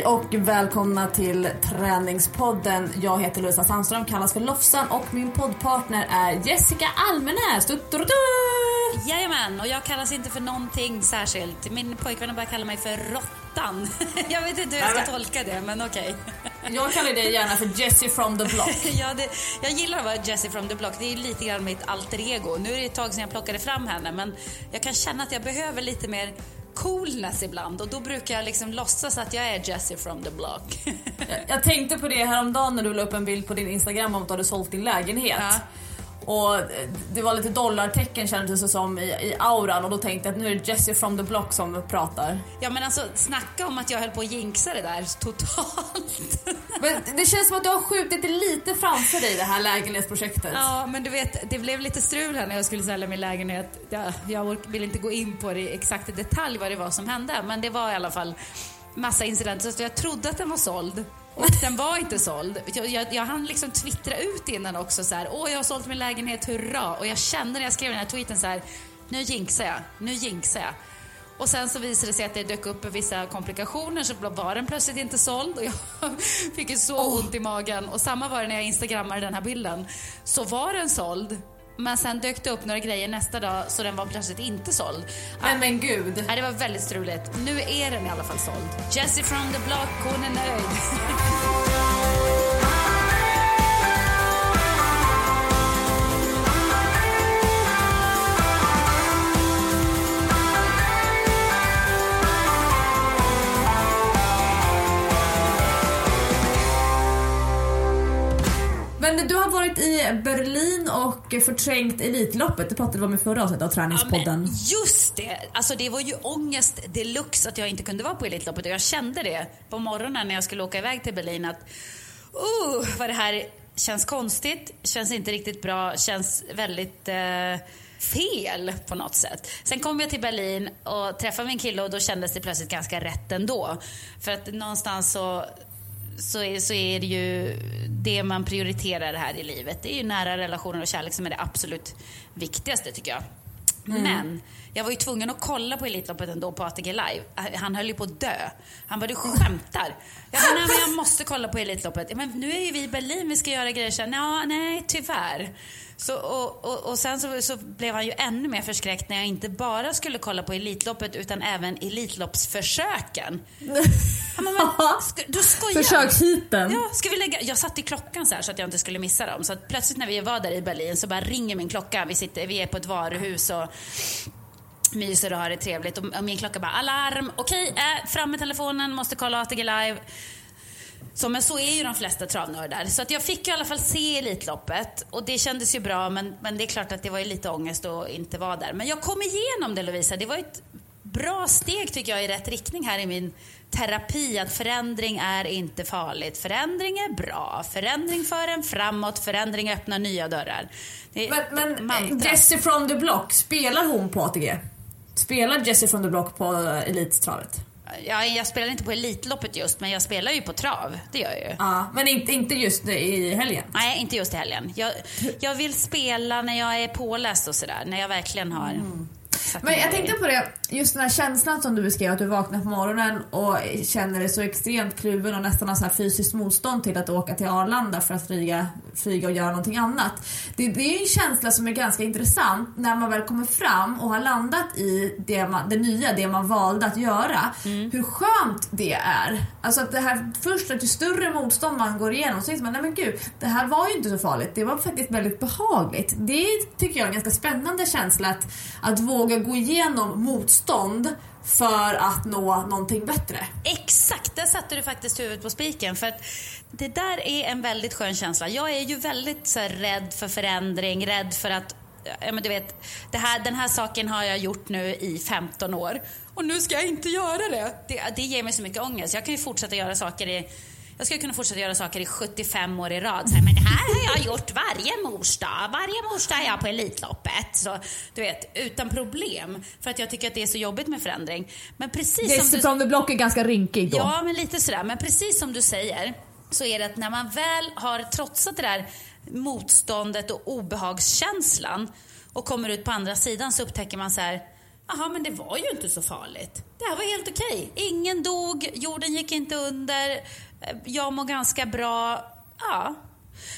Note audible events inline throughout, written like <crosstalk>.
Hej och välkomna till Träningspodden. Jag heter Lovisa Sandström, kallas för Lofsan och min poddpartner är Jessica Almenäs. Du, du, du. Jajamän, och jag kallas inte för någonting särskilt. Min pojkvän har börjat kalla mig för Råttan. <laughs> Jag vet inte hur jag ska tolka det, men okej. <laughs> Jag kallar dig gärna för Jessie from the block. <laughs> ja, det, jag gillar att vara Jessie from the block. Det är lite grann mitt alter ego. Nu är det ett tag sedan jag plockade fram henne, men jag kan känna att jag behöver lite mer coolness ibland och då brukar jag liksom låtsas att jag är Jessie from the block. jag, jag tänkte på det häromdagen när du la upp en bild på din Instagram om att du hade sålt din lägenhet. Ja. Och det var lite dollartecken kändes det som i, i auran och då tänkte jag att nu är det Jessie from the block som pratar. Ja men alltså snacka om att jag höll på att jinxa det där totalt. <laughs> Men det känns som att du har skjutit det lite framför dig det här lägenhetsprojektet. Ja men du vet, det blev lite strul här när jag skulle sälja min lägenhet. Jag, jag vill inte gå in på det exakt i detalj vad det var som hände men det var i alla fall massa incidenter så jag trodde att den var såld. Och den var inte såld. Jag, jag, jag hann liksom twittra ut innan också så här, åh jag har sålt min lägenhet, hurra. Och jag kände när jag skrev den här tweeten så här, nu jinxar jag, nu jinxar jag. Och sen så visade det sig att det dök upp vissa komplikationer så var den plötsligt inte såld och jag <laughs> fick ju så oh. ont i magen. Och samma var det när jag instagrammade den här bilden. Så var den såld men sen dök det upp några grejer nästa dag så den var plötsligt inte såld. Men men gud. Ja, det var väldigt struligt. Nu är den i alla fall såld. Jessie from the block, hon är nöjd. <laughs> Men du har varit i Berlin och förträngt Elitloppet. Det pratade vi om i förra avsnittet av Träningspodden. Ja, just det! Alltså det var ju ångest deluxe att jag inte kunde vara på Elitloppet och jag kände det på morgonen när jag skulle åka iväg till Berlin att uh, vad det här känns konstigt, känns inte riktigt bra, känns väldigt eh, fel på något sätt. Sen kom jag till Berlin och träffade min kille och då kändes det plötsligt ganska rätt ändå. För att någonstans så så är, så är det ju det man prioriterar här i livet. Det är ju nära relationer och kärlek som är det absolut viktigaste tycker jag. Mm. Men jag var ju tvungen att kolla på Elitloppet ändå på ATG Live. Han höll ju på att dö. Han bara, du skämtar. Jag bara, nej men jag måste kolla på Elitloppet. Men nu är ju vi i Berlin, vi ska göra grejer. Så, ja, nej, tyvärr. Så, och, och, och sen så, så, blev han ju ännu mer förskräckt när jag inte bara skulle kolla på Elitloppet utan även Elitloppsförsöken. Han bara, du skojar? Försöksheaten? Ja, ska vi lägga... Jag satte i klockan så här så att jag inte skulle missa dem. Så plötsligt när vi var där i Berlin så bara ringer min klocka. Vi, sitter, vi är på ett varuhus och myser och har det trevligt. Och, min klocka bara alarm. Okej, äh, fram med telefonen, måste kolla ATG live. Så, men så är ju de flesta travnördar. Så att jag fick i alla fall se Elitloppet och det kändes ju bra men, men det är klart att det var ju lite ångest att inte vara där. Men jag kom igenom det Lovisa. Det var ett bra steg tycker jag i rätt riktning här i min terapi. Att förändring är inte farligt. Förändring är bra. Förändring för en framåt. Förändring öppnar nya dörrar. men men Jessie from the Block, spelar hon på ATG? Spelar Jessie from the Block på Elittravet? Ja, jag spelar inte på Elitloppet just, men jag spelar ju på trav. Det gör jag ju. Ja, men inte, inte just i helgen? Nej, inte just i helgen. Jag, jag vill spela när jag är påläst och sådär. När jag verkligen har... Mm. Men jag tänkte på det, just den här känslan som du beskrev, att du vaknar på morgonen och känner dig så extremt kluven och nästan har så här fysiskt motstånd till att åka till Arlanda för att flyga, flyga och göra någonting annat. Det, det är en känsla som är ganska intressant när man väl kommer fram och har landat i det, man, det nya, det man valde att göra. Mm. Hur skönt det är. Alltså att det här, först ju större motstånd man går igenom så inser man, nej men gud, det här var ju inte så farligt. Det var faktiskt väldigt behagligt. Det tycker jag är en ganska spännande känsla att, att våga gå igenom motstånd för att nå någonting bättre. Exakt, där satte du faktiskt huvudet på spiken. För att det där är en väldigt skön känsla. Jag är ju väldigt så här, rädd för förändring, rädd för att ja, men du vet, det här, den här saken har jag gjort nu i 15 år och nu ska jag inte göra det. det. Det ger mig så mycket ångest. Jag kan ju fortsätta göra saker i jag skulle kunna fortsätta göra saker i 75 år i rad. Så här, men det här har jag gjort varje mors dag. Varje mors dag är jag på Elitloppet. Så, du vet, utan problem. För att jag tycker att det är så jobbigt med förändring. Men precis det som du... Block är ganska rinkig då. Ja, men lite sådär. Men precis som du säger så är det att när man väl har trotsat det där motståndet och obehagskänslan och kommer ut på andra sidan så upptäcker man så här Jaha, men det var ju inte så farligt. Det här var helt okej. Ingen dog, jorden gick inte under, Eh, jag mår ganska bra. Ja.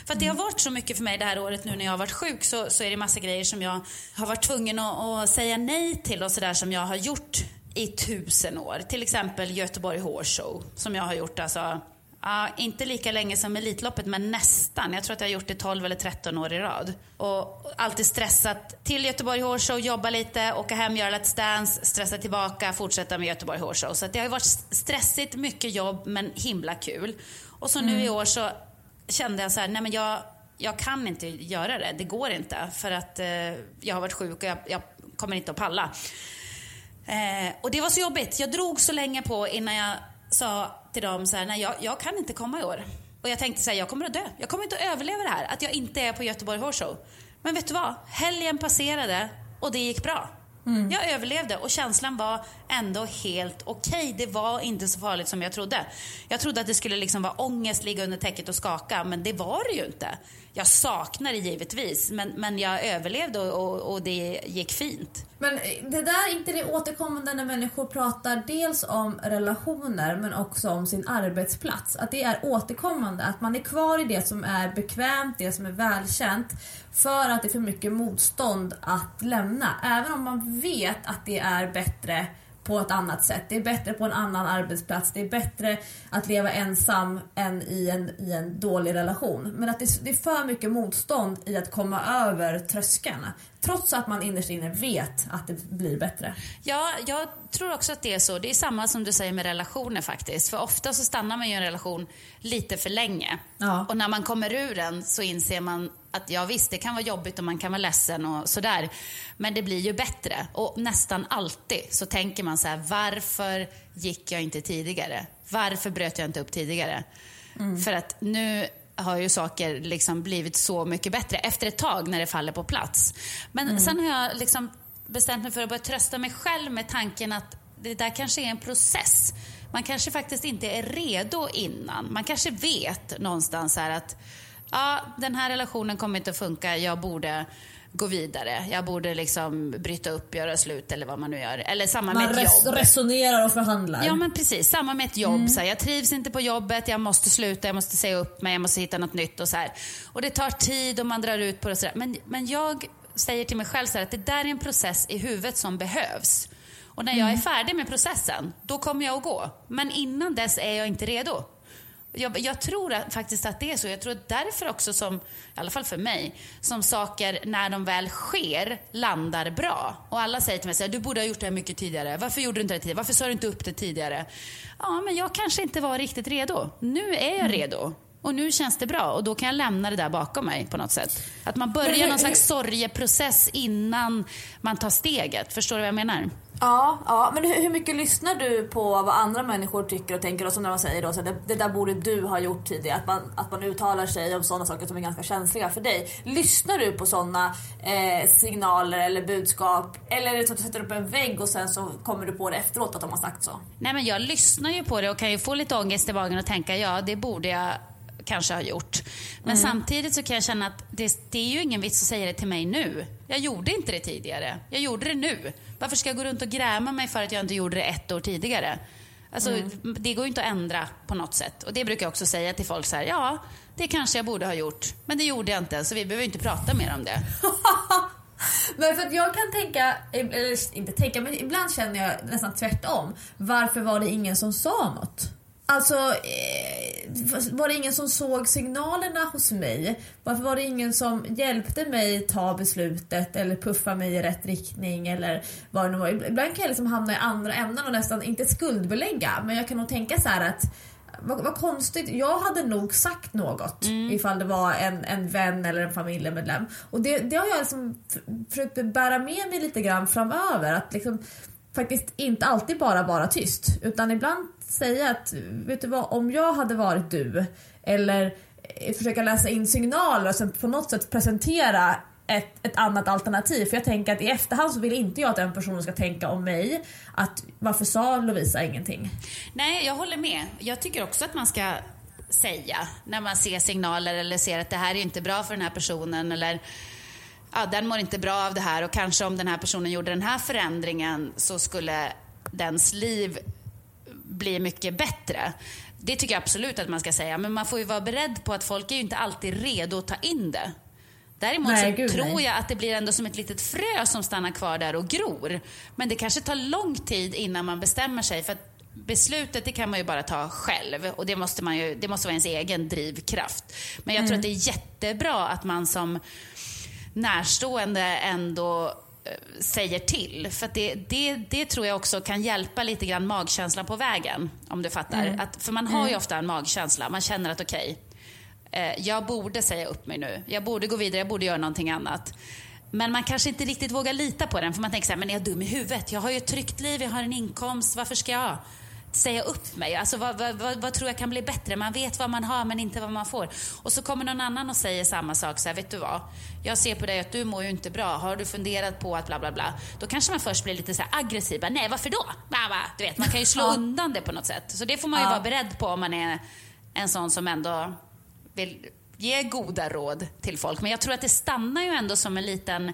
För det har varit så mycket för mig det här året nu när jag har varit sjuk så, så är det massa grejer som jag har varit tvungen att, att säga nej till och sådär som jag har gjort i tusen år. Till exempel Göteborg Horse Show som jag har gjort alltså Ja, inte lika länge som Elitloppet, men nästan. Jag tror att jag har gjort det 12 eller 13 år i rad. Och alltid stressat till Göteborg Horse Show, jobba lite, åka hem, göra Let's Dance, stressa tillbaka, fortsätta med Göteborg Horse Show. Så det har varit stressigt, mycket jobb, men himla kul. Och så nu mm. i år så kände jag så här, nej men jag, jag kan inte göra det. Det går inte. För att eh, jag har varit sjuk och jag, jag kommer inte att palla. Eh, och det var så jobbigt. Jag drog så länge på innan jag sa till dem så här, nej jag, jag kan inte komma i år. Och jag tänkte så här, jag kommer att dö. Jag kommer inte att överleva det här, att jag inte är på Göteborg Horse Show. Men vet du vad? Helgen passerade och det gick bra. Mm. Jag överlevde och känslan var ändå helt okej. Okay. Det var inte så farligt som jag trodde. Jag trodde att det skulle liksom vara ångest, ligga under täcket och skaka, men det var det ju inte. Jag saknar det givetvis, men, men jag överlevde och, och, och, det gick fint. Men det där är inte det återkommande när människor pratar dels om relationer men också om sin arbetsplats. Att det är återkommande, att man är kvar i det som är bekvämt, det som är välkänt för att det är för mycket motstånd att lämna. Även om man vet att det är bättre på ett annat sätt. Det är bättre på en annan arbetsplats. Det är bättre att leva ensam än i en, i en dålig relation. Men att det, det är för mycket motstånd i att komma över tröskeln. Trots att man innerst inne vet att det blir bättre. Ja, jag tror också att det är så. Det är samma som du säger med relationer faktiskt. För ofta så stannar man i en relation lite för länge. Ja. Och när man kommer ur den så inser man att ja visst, det kan vara jobbigt och man kan vara ledsen och sådär. Men det blir ju bättre. Och nästan alltid så tänker man så här, varför gick jag inte tidigare? Varför bröt jag inte upp tidigare? Mm. För att nu har ju saker liksom blivit så mycket bättre efter ett tag när det faller på plats. Men mm. sen har jag liksom bestämt mig för att börja trösta mig själv med tanken att det där kanske är en process. Man kanske faktiskt inte är redo innan. Man kanske vet någonstans här att ja, den här relationen kommer inte att funka, jag borde gå vidare. Jag borde liksom bryta upp, göra slut eller vad man nu gör. Eller samma man med ett jobb. resonerar och förhandlar. Ja men precis, samma med ett jobb. Mm. Så här, jag trivs inte på jobbet, jag måste sluta, jag måste säga upp mig, jag måste hitta något nytt och så här. Och det tar tid och man drar ut på det och så där. Men, men jag säger till mig själv så här, att det där är en process i huvudet som behövs. Och när jag är mm. färdig med processen, då kommer jag att gå. Men innan dess är jag inte redo. Jag, jag, tror att, faktiskt att det är så. Jag tror att därför också som, i alla fall för mig, som saker när de väl sker landar bra. Och alla säger till mig så här, du borde ha gjort det här mycket tidigare. Varför gjorde du inte det tidigare? Varför sa du inte upp det tidigare? Ja, men jag kanske inte var riktigt redo. Nu är jag mm. redo. Och nu känns det bra och då kan jag lämna det där bakom mig på något sätt. Att man börjar någon slags sorgeprocess innan man tar steget. Förstår du vad jag menar? Ja, ja. men hur, hur, mycket lyssnar du på vad andra människor tycker och tänker? Och som när man säger då, så det, det, där borde du ha gjort tidigare. Att man, att man uttalar sig om sådana saker som är ganska känsliga för dig. Lyssnar du på sådana eh, signaler eller budskap? Eller är det så att du sätter upp en vägg och sen så kommer du på det efteråt att de har sagt så? Nej men jag lyssnar ju på det och kan ju få lite ångest i magen och tänka ja det borde jag kanske har gjort. Men mm. samtidigt så kan jag känna att det, det, är ju ingen vits att säga det till mig nu. Jag gjorde inte det tidigare. Jag gjorde det nu. Varför ska jag gå runt och gräma mig för att jag inte gjorde det ett år tidigare? Alltså, mm. Det går ju inte att ändra på något sätt. Och det brukar jag också säga till folk så här, ja, det kanske jag borde ha gjort. Men det gjorde jag inte, så vi behöver inte prata mer om det. <laughs> men för att jag kan tänka, eller inte tänka, men ibland känner jag nästan tvärtom. Varför var det ingen som sa något? Alltså, eh, var det ingen som såg signalerna hos mig? Varför var det ingen som hjälpte mig ta beslutet eller puffa mig i rätt riktning eller vad det nu var. Ibland kan jag liksom hamna i andra ämnen och nästan, inte skuldbelägga, men jag kan nog tänka så att vad, vad, konstigt, jag hade nog sagt något mm. ifall det var en, en vän eller en familjemedlem. Och det, det har jag liksom försökt bära med mig lite grann framöver. Att liksom faktiskt inte alltid bara vara tyst. Utan ibland säga att, vet du vad, om jag hade varit du eller eh, försöka läsa in signaler och sen på något sätt presentera ett, ett annat alternativ. För jag tänker att i efterhand så vill inte jag att den personen ska tänka om mig att varför sa Lovisa ingenting? Nej, jag håller med. Jag tycker också att man ska säga när man ser signaler eller ser att det här är inte bra för den här personen eller ja, den mår inte bra av det här och kanske om den här personen gjorde den här förändringen så skulle dens liv bli mycket bättre. Det tycker jag absolut att man ska säga, men man får ju vara beredd på att folk är ju inte alltid redo att ta in det. Däremot nej, så gud, tror nej. jag att det blir ändå som ett litet frö som stannar kvar där och gror. Men det kanske tar lång tid innan man bestämmer sig. För beslutet det kan man ju bara ta själv och det måste, man ju, det måste vara ens egen drivkraft. Men jag mm. tror att det är jättebra att man som närstående ändå eh, säger till. För det, det, det tror jag också kan hjälpa lite grann magkänslan på vägen. Om du fattar. Mm. Att, för man har ju mm. ofta en magkänsla. Man känner att okej, okay, eh, jag borde säga upp mig nu. Jag borde gå vidare, jag borde göra någonting annat. Men man kanske inte riktigt vågar lita på den. För man tänker så här, men är jag dum i huvudet? Jag har ju ett tryggt liv, jag har en inkomst. Varför ska jag säga upp mig. Alltså, vad, vad, vad, vad, tror jag kan bli bättre? Man vet vad man har men inte vad man får. Och så kommer någon annan och säger samma sak. Så här, vet du vad? Jag ser på dig att du mår ju inte bra. Har du funderat på att bla bla bla? Då kanske man först blir lite så aggressiv. Nej, varför då? Du vet, man kan ju slå <laughs> ja. undan det på något sätt. Så det får man ju ja. vara beredd på om man är en sån som ändå vill ge goda råd till folk. Men jag tror att det stannar ju ändå som en liten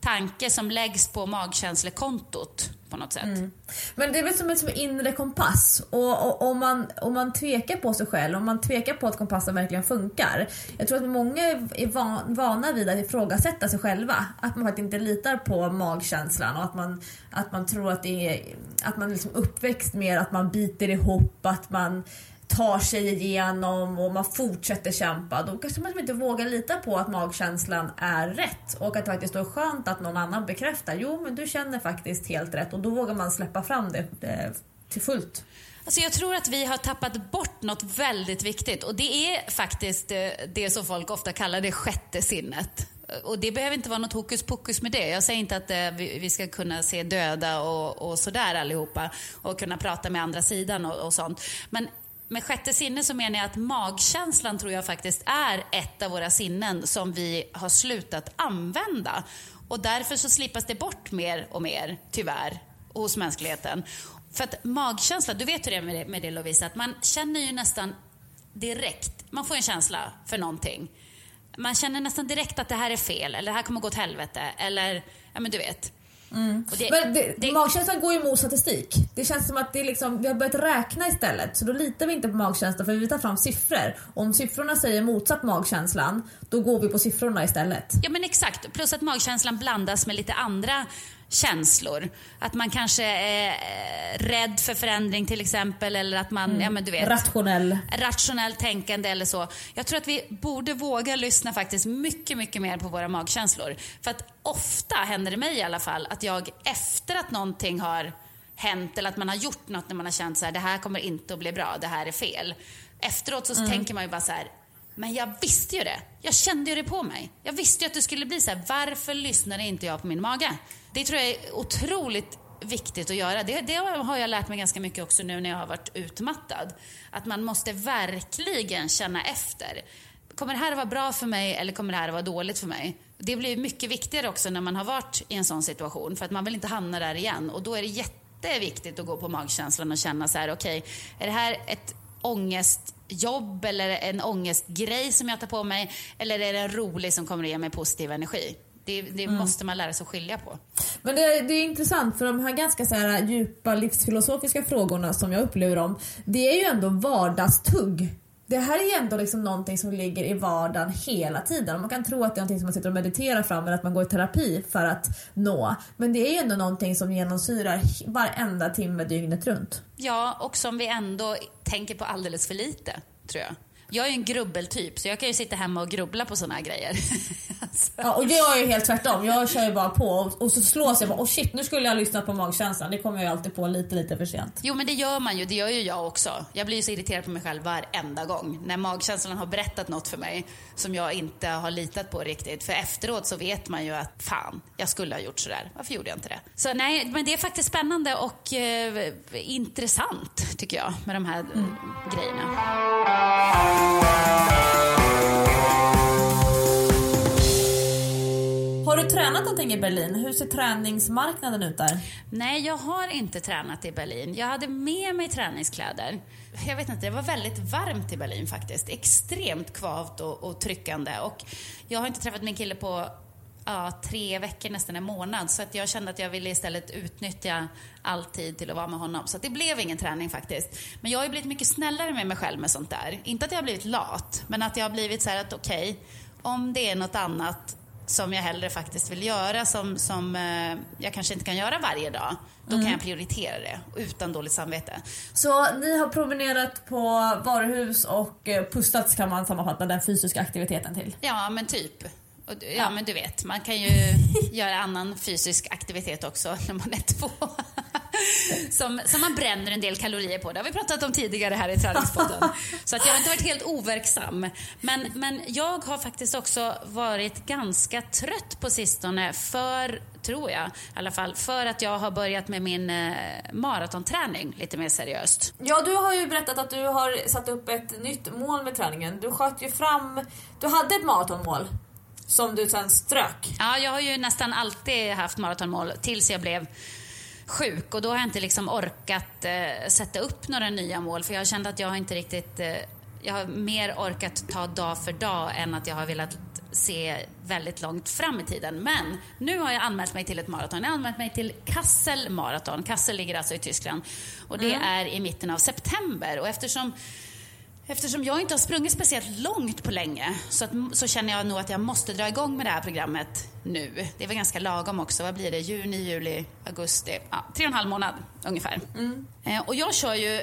tanke som läggs på magkänslekontot på något sätt. Mm. Men det är väl som en inre kompass. Och, och, om, man, om man tvekar på sig själv, om man tvekar på att kompassen verkligen funkar. Jag tror att många är van, vana vid att ifrågasätta sig själva. Att man faktiskt inte litar på magkänslan och att man, att man tror att det är att man liksom uppväxt med att man biter ihop, att man tar sig igenom och man fortsätter kämpa, då kanske man inte vågar lita på att magkänslan är rätt och att det faktiskt är skönt att någon annan bekräftar. Jo, men du känner faktiskt helt rätt och då vågar man släppa fram det till fullt. Alltså jag tror att vi har tappat bort något väldigt viktigt och det är faktiskt eh, det som folk ofta kallar det sjätte sinnet. Och det behöver inte vara något hokus pokus med det. Jag säger inte att eh, vi ska kunna se döda och, och sådär allihopa och kunna prata med andra sidan och, och sånt. Men med sjätte sinne så menar jag att magkänslan tror jag faktiskt är ett av våra sinnen som vi har slutat använda. Och därför så slippas det bort mer och mer, tyvärr, hos mänskligheten. För att magkänsla, du vet hur det är med det, med det Lovisa, att man känner ju nästan direkt, man får en känsla för någonting. Man känner nästan direkt att det här är fel, eller det här kommer gå åt helvete, eller, ja men du vet. Mm. Det, men det, det, magkänslan går ju emot statistik. Det känns som att det liksom, vi har börjat räkna istället. Så då litar vi inte på magkänslan för vi tar fram siffror. Om siffrorna säger motsatt magkänslan, då går vi på siffrorna istället. Ja men exakt. Plus att magkänslan blandas med lite andra känslor. Att man kanske är eh, rädd för förändring till exempel eller att man, mm. ja men du vet. Rationell. Rationellt tänkande eller så. Jag tror att vi borde våga lyssna faktiskt mycket, mycket mer på våra magkänslor. För att ofta händer det mig i alla fall att jag efter att någonting har hänt eller att man har gjort något när man har känt så här, det här kommer inte att bli bra, det här är fel. Efteråt så mm. tänker man ju bara så här, men jag visste ju det. Jag kände ju det på mig. Jag visste ju att det skulle bli så här. Varför lyssnade inte jag på min mage? Det tror jag är otroligt viktigt att göra. Det, det, har jag lärt mig ganska mycket också nu när jag har varit utmattad. Att man måste verkligen känna efter. Kommer det här att vara bra för mig eller kommer det här att vara dåligt för mig? Det blir mycket viktigare också när man har varit i en sån situation för att man vill inte hamna där igen. Och då är det jätteviktigt att gå på magkänslan och känna så här, okej, okay, är det här ett ångestjobb eller en ångestgrej som jag tar på mig? Eller är det en rolig som kommer att ge mig positiv energi? Det, det mm. måste man lära sig att skilja på. Men det, det, är intressant för de här ganska så här djupa livsfilosofiska frågorna som jag upplever dem, det är ju ändå vardagstugg. Det här är ju ändå liksom någonting som ligger i vardagen hela tiden. Man kan tro att det är någonting som man sitter och mediterar fram eller att man går i terapi för att nå. Men det är ju ändå någonting som genomsyrar varenda timme dygnet runt. Ja, och som vi ändå tänker på alldeles för lite, tror jag. Jag är en grubbeltyp, så jag kan ju sitta hemma och grubbla på såna här grejer. <laughs> Ja, och jag är ju helt tvärtom. Jag kör ju bara på och, och så slås jag bara, oh shit, nu skulle jag ha lyssnat på magkänslan. Det kommer jag ju alltid på lite, lite för sent. Jo, men det gör man ju. Det gör ju jag också. Jag blir ju så irriterad på mig själv varenda gång. När magkänslan har berättat något för mig som jag inte har litat på riktigt. För efteråt så vet man ju att fan, jag skulle ha gjort sådär. Varför gjorde jag inte det? Så nej, men det är faktiskt spännande och eh, intressant tycker jag med de här mm. grejerna. Har du tränat någonting i Berlin? Hur ser träningsmarknaden ut där? Nej, jag har inte tränat i Berlin. Jag hade med mig träningskläder. Jag vet inte, det var väldigt varmt i Berlin faktiskt. Extremt kvavt och, och tryckande. Och jag har inte träffat min kille på ja, tre veckor, nästan en månad. Så att jag kände att jag ville istället utnyttja all tid till att vara med honom. Så det blev ingen träning faktiskt. Men jag har ju blivit mycket snällare med mig själv med sånt där. Inte att jag har blivit lat, men att jag har blivit så här att okej, okay, om det är något annat som jag hellre faktiskt vill göra som, som eh, jag kanske inte kan göra varje dag. Då mm. kan jag prioritera det utan dåligt samvete. Så ni har promenerat på varuhus och eh, pustats kan man sammanfatta den fysiska aktiviteten till? Ja, men typ. Och, ja, ja, men du vet, man kan ju <laughs> göra annan fysisk aktivitet också när man är två. Som, som man bränner en del kalorier på. Det har vi pratat om tidigare här i Träningspodden. Så att jag har inte varit helt overksam. Men, men jag har faktiskt också varit ganska trött på sistone för, tror jag i alla fall, för att jag har börjat med min eh, maratonträning lite mer seriöst. Ja, du har ju berättat att du har satt upp ett nytt mål med träningen. Du sköt ju fram, du hade ett maratonmål som du sen strök? Ja, jag har ju nästan alltid haft maratonmål tills jag blev sjuk och då har jag inte liksom orkat eh, sätta upp några nya mål för jag känt att jag har inte riktigt eh, jag har mer orkat ta dag för dag än att jag har velat se väldigt långt fram i tiden. Men nu har jag anmält mig till ett maraton. Jag har anmält mig till Kassel maraton. Kassel ligger alltså i Tyskland. Och det mm. är i mitten av september. Och eftersom Eftersom jag inte har sprungit speciellt långt på länge så, att, så känner jag nog att jag måste dra igång med det här programmet nu. Det är väl ganska lagom också. Vad blir det? Juni, juli, augusti? Ja, tre och en halv månad ungefär. Mm. Eh, och jag kör ju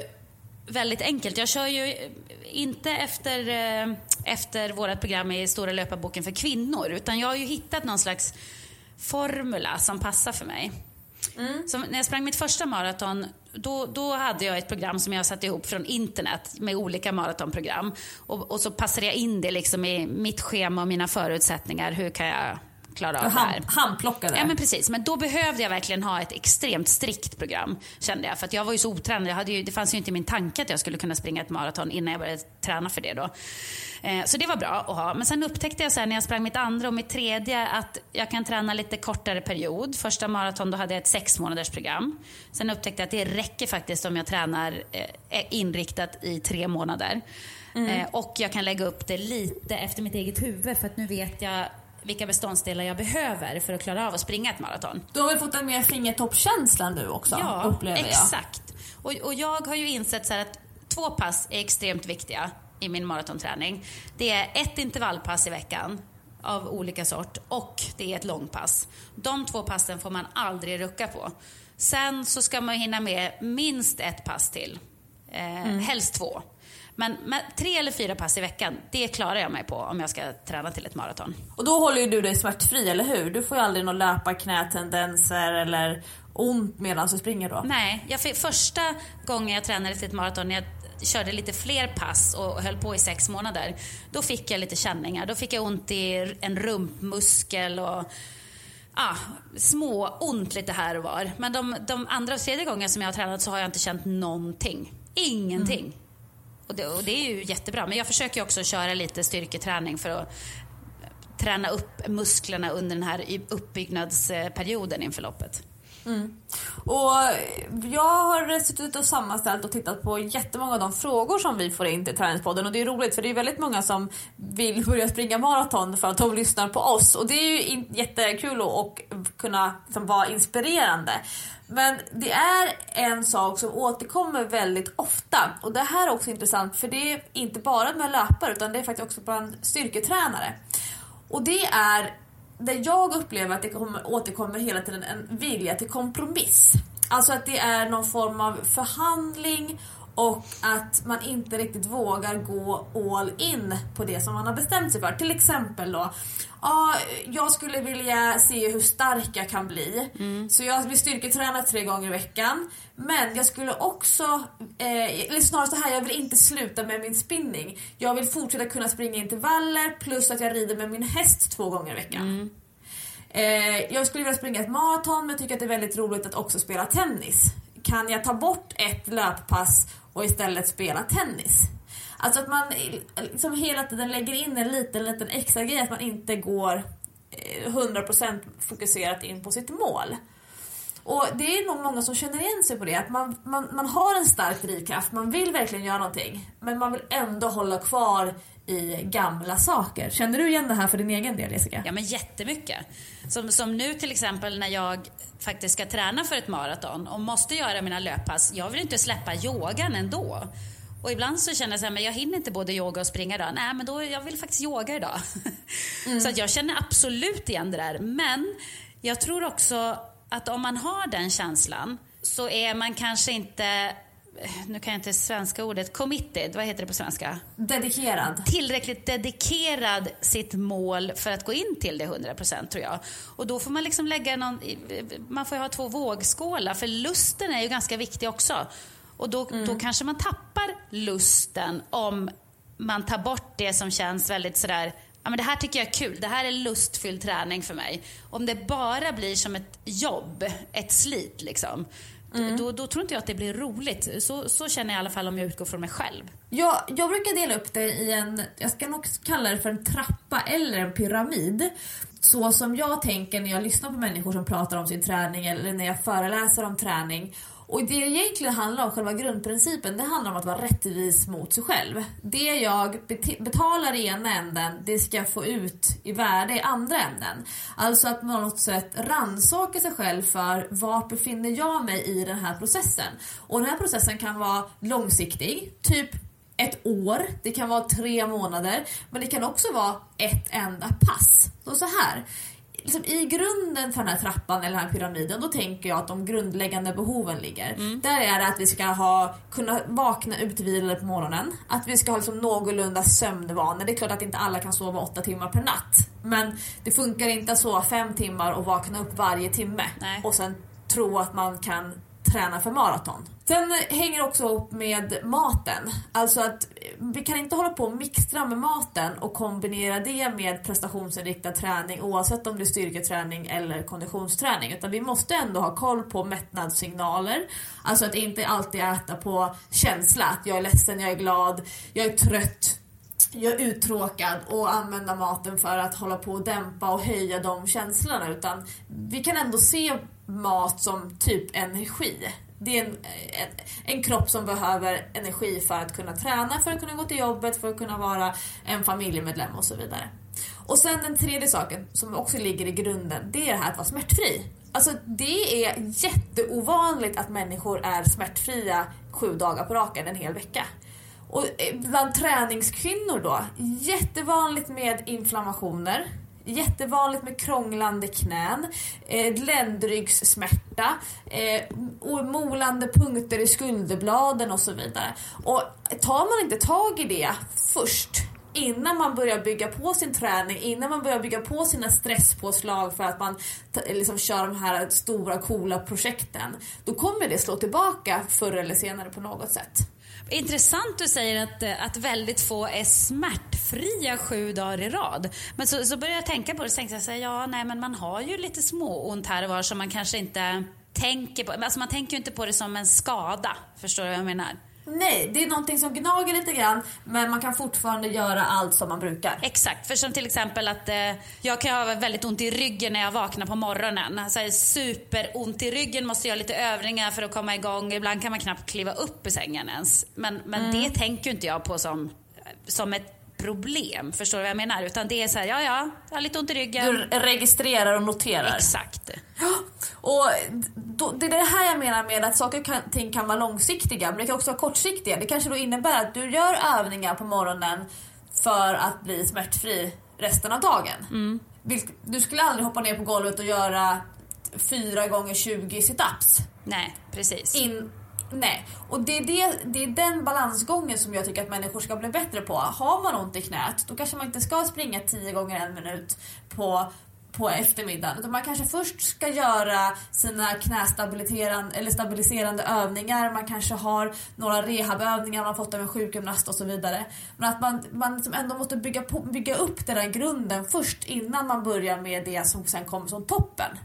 väldigt enkelt. Jag kör ju inte efter, eh, efter vårt program i Stora löparboken för kvinnor utan jag har ju hittat någon slags formula som passar för mig. Mm. Så när jag sprang mitt första maraton då, då hade jag ett program som jag satte ihop från internet med olika maratonprogram. Och, och så passade jag in det liksom i mitt schema och mina förutsättningar. Hur kan jag klara av det här. Handplockade? Ja men precis. Men då behövde jag verkligen ha ett extremt strikt program kände jag. För jag var ju så otränad. Jag hade ju, det fanns ju inte i min tanke att jag skulle kunna springa ett maraton innan jag började träna för det då. Eh, så det var bra att ha. Men sen upptäckte jag sen när jag sprang mitt andra och mitt tredje att jag kan träna lite kortare period. Första maraton då hade jag ett sex månaders program. Sen upptäckte jag att det räcker faktiskt om jag tränar eh, inriktat i tre månader. Mm. Eh, och jag kan lägga upp det lite efter mitt eget huvud för att nu vet jag vilka beståndsdelar jag behöver för att klara av att springa ett maraton. Du har väl fått en mer fingertoppskänsla nu också? Ja, upplever jag. exakt. Och, och jag har ju insett så att två pass är extremt viktiga i min maratonträning. Det är ett intervallpass i veckan av olika sort och det är ett långpass. De två passen får man aldrig rucka på. Sen så ska man hinna med minst ett pass till. Eh, mm. Helst två. Men tre eller fyra pass i veckan, det klarar jag mig på om jag ska träna till ett maraton. Och då håller ju du dig smärtfri, eller hur? Du får ju aldrig några löparknätendenser eller ont medan du springer då? Nej, jag fick, första gången jag tränade till ett maraton, när jag körde lite fler pass och höll på i sex månader, då fick jag lite känningar. Då fick jag ont i en rumpmuskel och ah, små ont lite här och var. Men de, de andra och tredje gången som jag har tränat så har jag inte känt någonting. Ingenting. Mm. Och det, och det, är ju jättebra. Men jag försöker också köra lite styrketräning för att träna upp musklerna under den här uppbyggnadsperioden inför loppet. Mm. Och jag har suttit och sammanställt och tittat på jättemånga av de frågor som vi får in till Träningspodden och det är roligt för det är väldigt många som vill börja springa maraton för att de lyssnar på oss och det är ju jättekul att kunna liksom, vara inspirerande. Men det är en sak som återkommer väldigt ofta och det här är också intressant för det är inte bara med löpare utan det är faktiskt också bland styrketränare. Och det är där jag upplever att det kommer, återkommer hela tiden en vilja till kompromiss. Alltså att det är någon form av förhandling och att man inte riktigt vågar gå all in på det som man har bestämt sig för. Till exempel då, ja, jag skulle vilja se hur stark jag kan bli. Mm. Så jag vill styrketräna tre gånger i veckan. Men jag skulle också, eh, eller snarare så här, jag vill inte sluta med min spinning. Jag vill fortsätta kunna springa intervaller plus att jag rider med min häst två gånger i veckan. Mm. Eh, jag skulle vilja springa ett maraton men tycker att det är väldigt roligt att också spela tennis. Kan jag ta bort ett löppass och istället spela tennis? Alltså att man liksom hela tiden lägger in en liten, liten extra grej, att man inte går eh, 100% fokuserat in på sitt mål. Och det är nog många som känner igen sig på det, att man, man, man har en stark drivkraft, man vill verkligen göra någonting, men man vill ändå hålla kvar i gamla saker. Känner du igen det här för din egen del Jessica? Ja men jättemycket. Som, som nu till exempel när jag faktiskt ska träna för ett maraton och måste göra mina löppass. Jag vill inte släppa yogan ändå. Och ibland så känner jag så här, men jag hinner inte både yoga och springa idag. Nej, men då, jag vill faktiskt yoga idag. <laughs> Mm. så att jag känner absolut igen det där. Men jag tror också att om man har den känslan så är man kanske inte nu kan jag inte svenska ordet, committed, vad heter det på svenska? Dedikerad. Tillräckligt dedikerad sitt mål för att gå in till det 100% tror jag. Och då får man liksom lägga någon, man får ju ha två vågskålar för lusten är ju ganska viktig också. Och då, mm. då kanske man tappar lusten om man tar bort det som känns väldigt sådär ja, men det här tycker jag är kul, det här är lustfylld träning för mig. Om det bara blir som ett jobb, ett slit liksom, mm. då, då tror inte jag att det blir roligt. Så, så känner jag i alla fall om jag utgår från mig själv. Ja, jag brukar dela upp det i en, jag ska nog kalla det för en trappa eller en pyramid. Så som jag tänker när jag lyssnar på människor som pratar om sin träning eller när jag föreläser om träning. Och det egentligen handlar om, själva grundprincipen, det handlar om att vara rättvis mot sig själv. Det jag betalar i ena änden, det ska jag få ut i värde i andra änden. Alltså att på något sätt rannsaka sig själv för vart befinner jag mig i den här processen? Och den här processen kan vara långsiktig, typ ett år, det kan vara tre månader, men det kan också vara ett enda pass. Så, så här, liksom, i grunden för den här trappan eller den här pyramiden, då tänker jag att de grundläggande behoven ligger. Mm. Där är det att vi ska ha, kunna vakna utvilade på morgonen, att vi ska ha liksom någorlunda sömnvanor. Det är klart att inte alla kan sova åtta timmar per natt. Men det funkar inte att sova fem timmar och vakna upp varje timme Nej. och sen tro att man kan träna för maraton. Sen hänger det också ihop med maten. Alltså att vi kan inte hålla på och mixtra med maten och kombinera det med prestationsinriktad träning oavsett om det är styrketräning eller konditionsträning. Utan vi måste ändå ha koll på mättnadssignaler. Alltså att inte alltid äta på känsla. Att jag är ledsen, jag är glad, jag är trött jag är uttråkad och använda maten för att hålla på och dämpa och höja de känslorna utan vi kan ändå se mat som typ energi. Det är en, en, en, kropp som behöver energi för att kunna träna, för att kunna gå till jobbet, för att kunna vara en familjemedlem och så vidare. Och sen den tredje saken som också ligger i grunden, det är det här att vara smärtfri. Alltså det är jätteovanligt att människor är smärtfria sju dagar på raken en hel vecka. Och eh, bland träningskvinnor då, jättevanligt med inflammationer, Jättevanligt med krånglande knän, eh, ländryggssmärta, eh, molande punkter i skulderbladen och så vidare. Och tar man inte tag i det först innan man börjar bygga på sin träning, innan man börjar bygga på sina stresspåslag för att man liksom kör de här stora coola projekten, då kommer det slå tillbaka förr eller senare på något sätt. Intressant du säger att, eh, att väldigt få är smärtfria sju dagar i rad. Men så, så började jag tänka på det och tänkte jag ja nej men man har ju lite småont här och var som man kanske inte tänker på. Alltså man tänker ju inte på det som en skada. Förstår du vad jag menar? Nej, det är någonting som gnager lite grann men man kan fortfarande göra allt som man brukar. Exakt, för som till exempel att eh, jag kan ha väldigt ont i ryggen när jag vaknar på morgonen. Alltså, superont i ryggen, måste göra lite övningar för att komma igång. Ibland kan man knappt kliva upp i sängen ens. Men, men mm. det tänker inte jag på som, som ett problem. Förstår du vad jag menar? Utan det är så här, ja ja, jag har lite ont i ryggen. Du registrerar och noterar. Exakt. Ja, och då, det är det här jag menar med att saker och ting kan vara långsiktiga men det kan också vara kortsiktiga. Det kanske då innebär att du gör övningar på morgonen för att bli smärtfri resten av dagen. Mm. Du skulle aldrig hoppa ner på golvet och göra 4 gånger 20 situps. Nej, precis. In, Nej, och det är, det, det är den balansgången som jag tycker att människor ska bli bättre på. Har man ont i knät, då kanske man inte ska springa 10 gånger en minut på på eftermiddagen. Utan man kanske först ska göra sina knästabiliserande eller stabiliserande övningar. Man kanske har några rehabövningar man fått av en sjukgymnast och så vidare. Men att man, man liksom ändå måste bygga, på, bygga upp den där grunden först innan man börjar med det som sen kommer som toppen.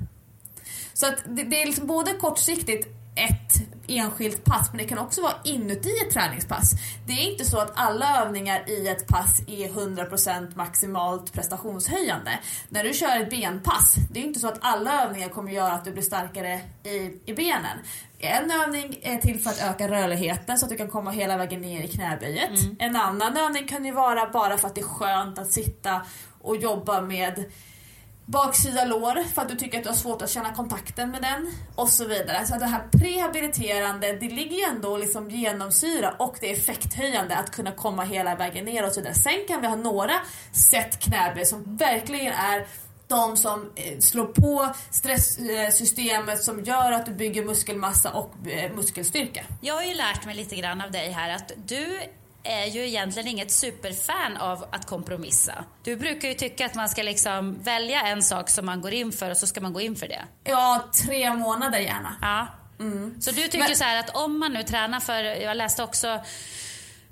Så att det, det är liksom både kortsiktigt ett enskilt pass men det kan också vara inuti ett träningspass. Det är inte så att alla övningar i ett pass är 100% maximalt prestationshöjande. När du kör ett benpass, det är inte så att alla övningar kommer göra att du blir starkare i, i benen. En övning är till för att öka rörligheten så att du kan komma hela vägen ner i knäböjet. Mm. En annan övning kan ju vara bara för att det är skönt att sitta och jobba med baksida lår för att du tycker att du har svårt att känna kontakten med den och så vidare. Så det här prehabiliterande, det ligger ju ändå liksom genomsyra och det är effekthöjande att kunna komma hela vägen ner och så vidare. Sen kan vi ha några sätt knäböj som verkligen är de som eh, slår på stresssystemet som gör att du bygger muskelmassa och eh, muskelstyrka. Jag har ju lärt mig lite grann av dig här att du är ju egentligen inget superfan av att kompromissa. Du brukar ju tycka att man ska liksom välja en sak som man går in för och så ska man gå in för det. Ja, tre månader gärna. Ja. Mm. Så du tycker Men... så här att om man nu tränar för, jag läste också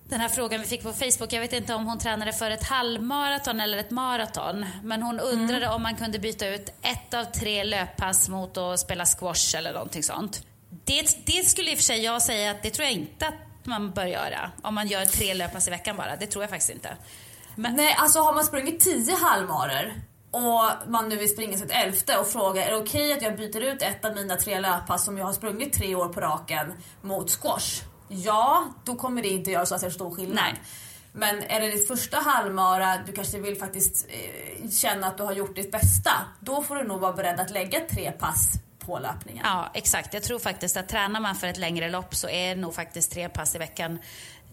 den här frågan vi fick på Facebook. Jag vet inte om hon tränade för ett halvmaraton eller ett maraton. Men hon undrade mm. om man kunde byta ut ett av tre löppass mot att spela squash eller någonting sånt. Det, det skulle i och för sig jag säga att det tror jag inte att man bör göra. Om man gör tre löppass i veckan bara. Det tror jag faktiskt inte. Men... Nej, alltså har man sprungit tio halvmaror och man nu vill springa sitt elfte och frågar är det okej okay att jag byter ut ett av mina tre löppass som jag har sprungit tre år på raken mot squash? Ja, då kommer det inte göra så att det är stor skillnad. Nej. Men är det ditt första halvmara, du kanske vill faktiskt eh, känna att du har gjort ditt bästa. Då får du nog vara beredd att lägga tre pass på löpningen. Ja, exakt. Jag tror faktiskt att tränar man för ett längre lopp så är nog faktiskt tre pass i veckan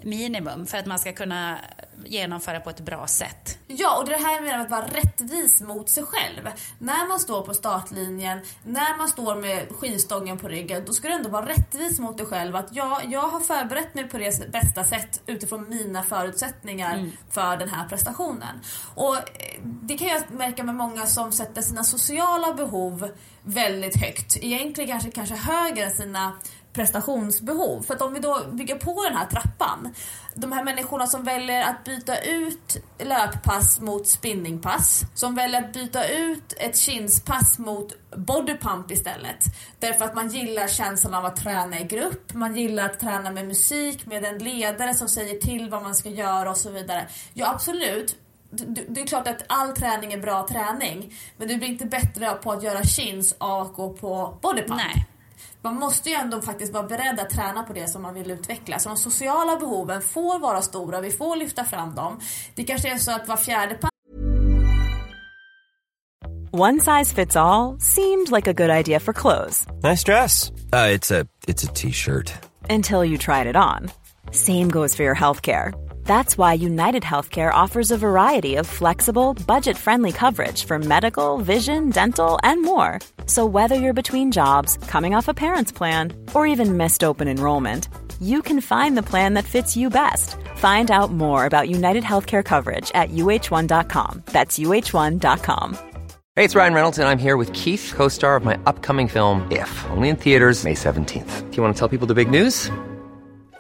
minimum för att man ska kunna genomföra på ett bra sätt. Ja, och det här med att vara rättvis mot sig själv. När man står på startlinjen, när man står med skivstången på ryggen, då ska du ändå vara rättvis mot dig själv. Att ja, jag har förberett mig på det bästa sätt utifrån mina förutsättningar mm. för den här prestationen. Och eh, det kan jag märka med många som sätter sina sociala behov väldigt högt. Egentligen kanske, kanske högre än sina prestationsbehov. För att om vi då bygger på den här trappan. De här människorna som väljer att byta ut löppass mot spinningpass. Som väljer att byta ut ett kinspass mot bodypump istället. Därför att man gillar känslan av att träna i grupp. Man gillar att träna med musik, med en ledare som säger till vad man ska göra och så vidare. Ja absolut, det är klart att all träning är bra träning. Men du blir inte bättre på att göra chins av att gå på bodypump. Nej. Man måste ju ändå faktiskt vara beredd att träna på det som man vill utveckla. Så de sociala behoven får vara stora, vi får lyfta fram dem. Det kanske är så att var fjärde One size fits all, seemed like a good idea for clothes. Nice dress. Uh, it's a T-shirt. Until you tried it on. Same goes for your healthcare. That's why United Healthcare offers a variety of flexible, budget friendly coverage for medical, vision, dental, and more. So, whether you're between jobs, coming off a parent's plan, or even missed open enrollment, you can find the plan that fits you best. Find out more about United Healthcare coverage at uh1.com. That's uh1.com. Hey, it's Ryan Reynolds, and I'm here with Keith, co star of my upcoming film, If, only in theaters, May 17th. Do you want to tell people the big news?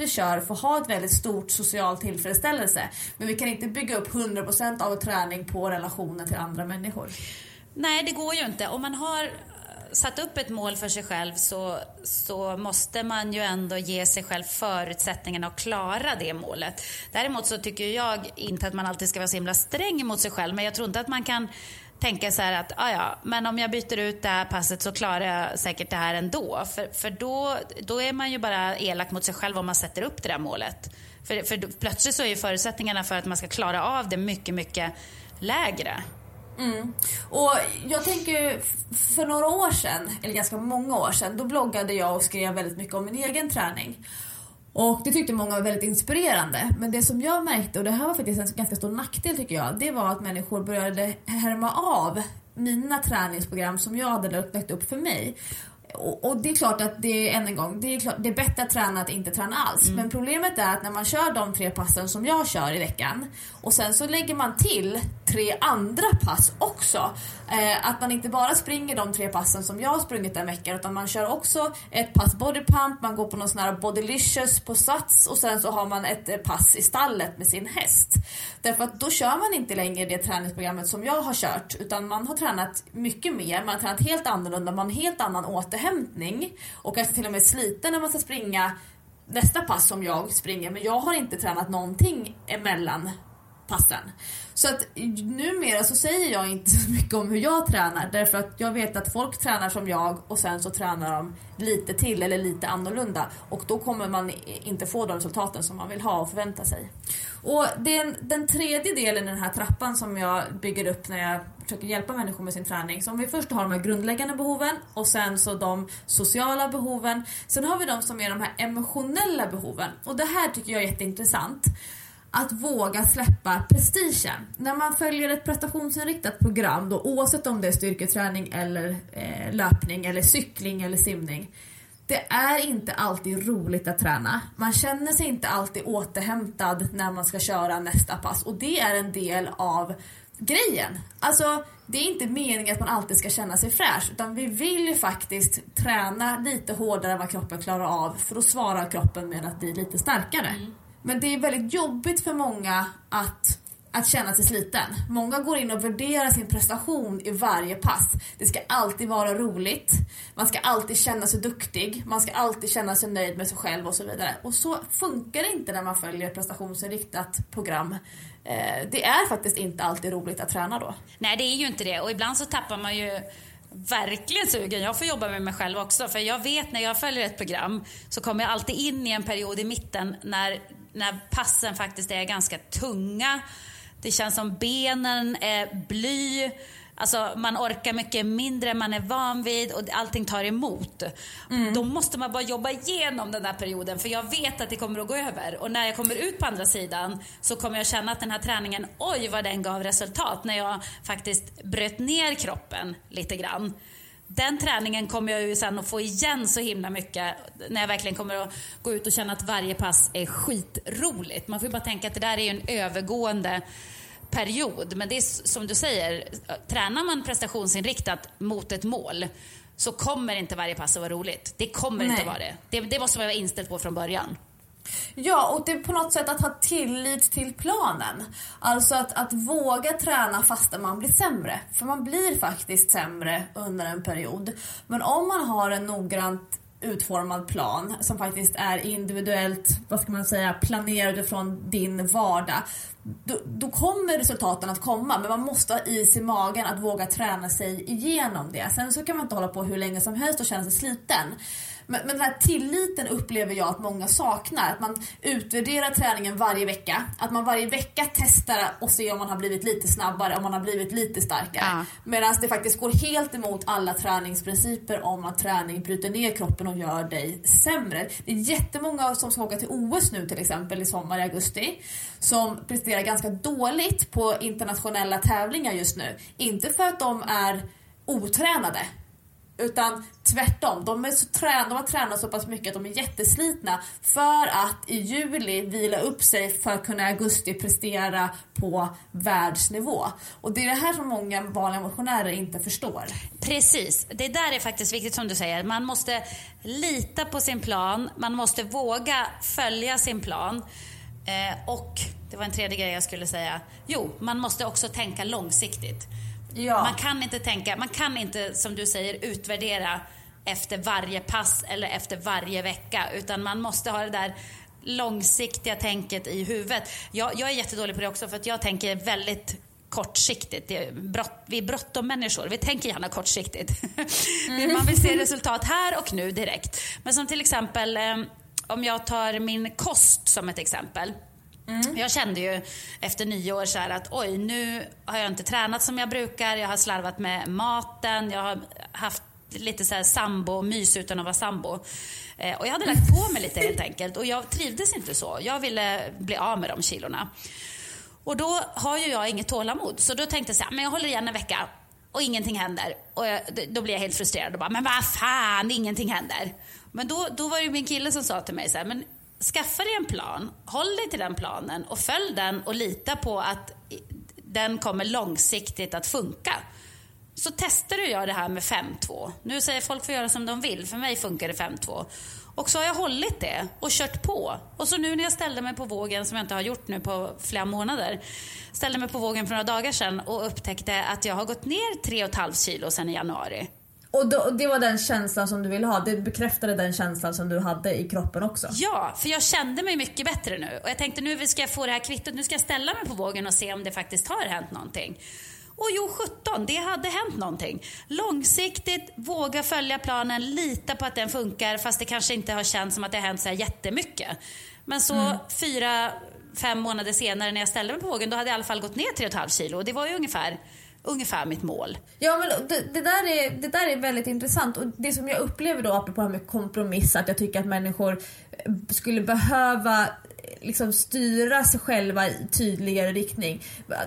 Vi kör får ha ett väldigt stort social tillfredsställelse. Men vi kan inte bygga upp 100% av träning på relationen till andra människor. Nej, det går ju inte. Om man har eh, satt upp ett mål för sig själv så, så måste man ju ändå ge sig själv förutsättningarna att klara det målet. Däremot så tycker jag inte att man alltid ska vara så himla sträng mot sig själv. Men jag tror inte att man kan tänka så här att ah ja, men om jag byter ut det här passet så klarar jag säkert det här ändå. För, för då, då är man ju bara elak mot sig själv om man sätter upp det där målet. För, för då, plötsligt så är ju förutsättningarna för att man ska klara av det mycket, mycket lägre. Mm. Och jag tänker, för några år sedan, eller ganska många år sedan, då bloggade jag och skrev väldigt mycket om min egen träning. Och det tyckte många var väldigt inspirerande. Men det som jag märkte, och det här var faktiskt en ganska stor nackdel tycker jag, det var att människor började härma av mina träningsprogram som jag hade lagt upp för mig. Och, och, det är klart att det är, än en gång, det är, klart, det är bättre att träna att inte träna alls. Mm. Men problemet är att när man kör de tre passen som jag kör i veckan och sen så lägger man till tre andra pass också. Eh, att man inte bara springer de tre passen som jag har sprungit den veckan utan man kör också ett pass bodypump, man går på någon sån här bodylicious på sats och sen så har man ett eh, pass i stallet med sin häst. Därför att då kör man inte längre det träningsprogrammet som jag har kört utan man har tränat mycket mer, man har tränat helt annorlunda, man har en helt annan återhämtning och kanske till och med sliten när man ska springa nästa pass som jag springer men jag har inte tränat någonting emellan passen. Så att numera så säger jag inte så mycket om hur jag tränar därför att jag vet att folk tränar som jag och sen så tränar de lite till eller lite annorlunda och då kommer man inte få de resultaten som man vill ha och förvänta sig. Och den, den tredje delen i den här trappan som jag bygger upp när jag försöker hjälpa människor med sin träning. Så om vi först har de här grundläggande behoven och sen så de sociala behoven. Sen har vi de som är de här emotionella behoven och det här tycker jag är jätteintressant att våga släppa prestigen. När man följer ett prestationsinriktat program, då, oavsett om det är styrketräning eller eh, löpning eller cykling eller simning. Det är inte alltid roligt att träna. Man känner sig inte alltid återhämtad när man ska köra nästa pass och det är en del av grejen. Alltså, det är inte meningen att man alltid ska känna sig fräsch utan vi vill ju faktiskt träna lite hårdare än vad kroppen klarar av för då svarar kroppen med att bli lite starkare. Mm. Men det är väldigt jobbigt för många att, att känna sig sliten. Många går in och värderar sin prestation i varje pass. Det ska alltid vara roligt. Man ska alltid känna sig duktig. Man ska alltid känna sig nöjd med sig själv och så vidare. Och så funkar det inte när man följer ett prestationsinriktat program. Eh, det är faktiskt inte alltid roligt att träna då. Nej, det är ju inte det. Och ibland så tappar man ju verkligen sugen. Jag får jobba med mig själv också. För jag vet när jag följer ett program så kommer jag alltid in i en period i mitten när när passen faktiskt är ganska tunga. Det känns som benen är bly. Alltså man orkar mycket mindre man är van vid och allting tar emot. Mm. Då måste man bara jobba igenom den där perioden för jag vet att det kommer att gå över. Och när jag kommer ut på andra sidan så kommer jag känna att den här träningen, oj vad den gav resultat. När jag faktiskt bröt ner kroppen lite grann den träningen kommer jag ju sen att få igen så himla mycket när jag verkligen kommer att gå ut och känna att varje pass är skitroligt. Man får ju bara tänka att det där är en övergående period. Men det är som du säger, tränar man prestationsinriktat mot ett mål så kommer inte varje pass att vara roligt. Det kommer Nej. inte att vara det. det. Det måste man vara inställd på från början. Ja, och det är på något sätt att ha tillit till planen. Alltså att, att våga träna fastän man blir sämre. För man blir faktiskt sämre under en period. Men om man har en noggrant utformad plan som faktiskt är individuellt, vad ska man säga, planerad utifrån din vardag. Då, då, kommer resultaten att komma men man måste ha is i magen att våga träna sig igenom det. Sen så kan man inte hålla på hur länge som helst och känna sig sliten. Men, men den här tilliten upplever jag att många saknar. Att man utvärderar träningen varje vecka. Att man varje vecka testar och ser om man har blivit lite snabbare, om man har blivit lite starkare. Ja. Medan det faktiskt går helt emot alla träningsprinciper om att träning bryter ner kroppen och gör dig sämre. Det är jättemånga som ska åka till OS nu till exempel i sommar i augusti som presterar ganska dåligt på internationella tävlingar just nu. Inte för att de är otränade utan tvärtom, de, är så trän de har tränat så pass mycket att de är jätteslitna för att i juli vila upp sig för att kunna i augusti prestera på världsnivå. Och det är det här som många vanliga motionärer inte förstår. Precis. Det där är faktiskt viktigt som du säger. Man måste lita på sin plan. Man måste våga följa sin plan. Eh, och det var en tredje grej jag skulle säga. Jo, man måste också tänka långsiktigt. Ja. Man kan inte tänka, man kan inte som du säger utvärdera efter varje pass eller efter varje vecka utan man måste ha det där långsiktiga tänket i huvudet. Jag, jag är jättedålig på det också för att jag tänker väldigt kortsiktigt. Brott, vi är bråttom-människor. Vi tänker gärna kortsiktigt. <laughs> Man vill se <laughs> resultat här och nu direkt. Men som till exempel eh, om jag tar min kost som ett exempel. Jag kände ju efter nyår så här att oj, nu har jag inte tränat som jag brukar. Jag har slarvat med maten. Jag har haft lite så här sambo, mys utan att vara sambo. Eh, och jag hade lagt på mig lite helt <laughs> enkelt. Och jag trivdes inte så. Jag ville bli av med de kilorna. Och då har ju jag inget tålamod. Så då tänkte jag så här, men jag håller igen en vecka och ingenting händer. Och jag, då blir jag helt frustrerad och bara, men vad fan, ingenting händer. Men då, då var det min kille som sa till mig så här, men skaffa dig en plan, håll dig till den planen och följ den och lita på att den kommer långsiktigt att funka. Så testade jag det här med 5-2. Nu säger folk får göra som de vill, för mig funkar det 5-2. Och så har jag hållit det och kört på. Och så nu när jag ställde mig på vågen, som jag inte har gjort nu på flera månader, ställde mig på vågen för några dagar sedan och upptäckte att jag har gått ner 3,5 kilo sedan i januari. Och då, det var den känslan som du ville ha? Det bekräftade den känslan som du hade i kroppen också? Ja, för jag kände mig mycket bättre nu. Och jag tänkte nu ska jag få det här kvittot, nu ska jag ställa mig på vågen och se om det faktiskt har hänt någonting. Och jo, 17, det hade hänt någonting. Långsiktigt, våga följa planen, lita på att den funkar fast det kanske inte har känts som att det har hänt så här jättemycket. Men så Mm. fyra, fem månader senare när jag ställde mig på vågen, då hade jag i alla fall gått ner 3,5 kilo. Och det var ju ungefär, ungefär mitt mål. Ja men det, det, där är, det där är väldigt intressant och det som jag upplever då apropå det här med kompromiss att jag tycker att människor skulle behöva eh, liksom styra sig själva i tydligare riktning.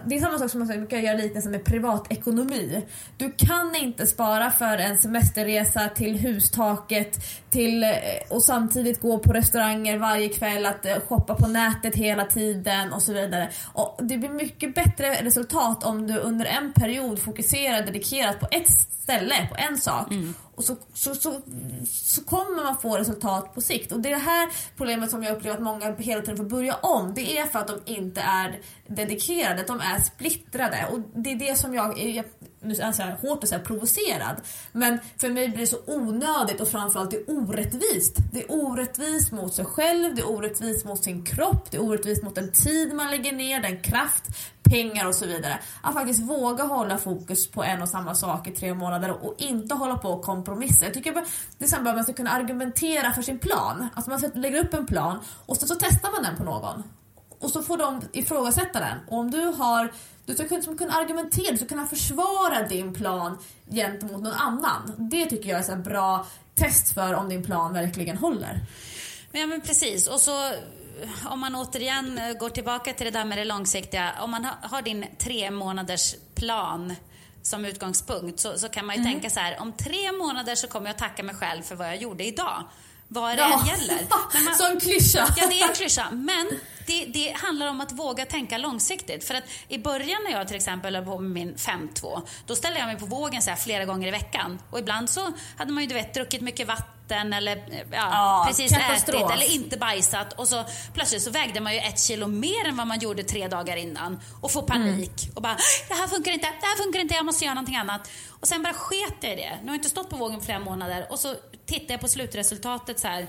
Det är samma sak som man kan göra liknelsen med privatekonomi. Du kan inte spara för en semesterresa till hustaket till, eh, och samtidigt gå på restauranger varje kväll, att eh, shoppa på nätet hela tiden och så vidare. Och det blir mycket bättre resultat om du under en period fokuserar dedikerat på ett ställe, på en sak. Mm. Och så, så, så, så kommer man få resultat på sikt. Och det är det här problemet som jag upplever att många hela tiden får börja om. Det är för att de inte är dedikerade, de är splittrade. Och det är det som jag, jag nu är jag så här hårt och så här provocerad. Men för mig blir det så onödigt och framförallt det är orättvist. Det är orättvist mot sig själv, det är orättvist mot sin kropp, det är orättvist mot den tid man lägger ner, den kraft, pengar och så vidare. Att faktiskt våga hålla fokus på en och samma sak i tre månader och inte hålla på och kompromissa. Jag tycker det är exempel att man ska kunna argumentera för sin plan. Alltså man lägger upp en plan och så, så testar man den på någon. Och så får de ifrågasätta den. Och om du har du ska kunna, kunna argumentera, du ska kunna försvara din plan gentemot någon annan. Det tycker jag är ett bra test för om din plan verkligen håller. Ja men precis. Och så om man återigen eh, går tillbaka till det där med det långsiktiga. Om man har, har din tre månaders plan som utgångspunkt så, så kan man ju Mm. tänka så här. Om tre månader så kommer jag tacka mig själv för vad jag gjorde idag. Vad det Ja. än gäller. Man- Som klyscha. Ja, det är en klyscha. Men det, det handlar om att våga tänka långsiktigt. För att i början när jag till exempel höll på med min 5-2, då ställde jag mig på vågen så här flera gånger i veckan. Och ibland så hade man ju du vet, druckit mycket vatten eller ja, Ja, precis ätit eller inte bajsat. Och så plötsligt så vägde man ju ett kilo mer än vad man gjorde tre dagar innan. Och får panik. Mm. Och bara, det här funkar inte, det här funkar inte, jag måste göra någonting annat. Och sen bara sket jag i det. Nu har jag inte stått på vågen flera månader. Och så tittar jag på slutresultatet så här.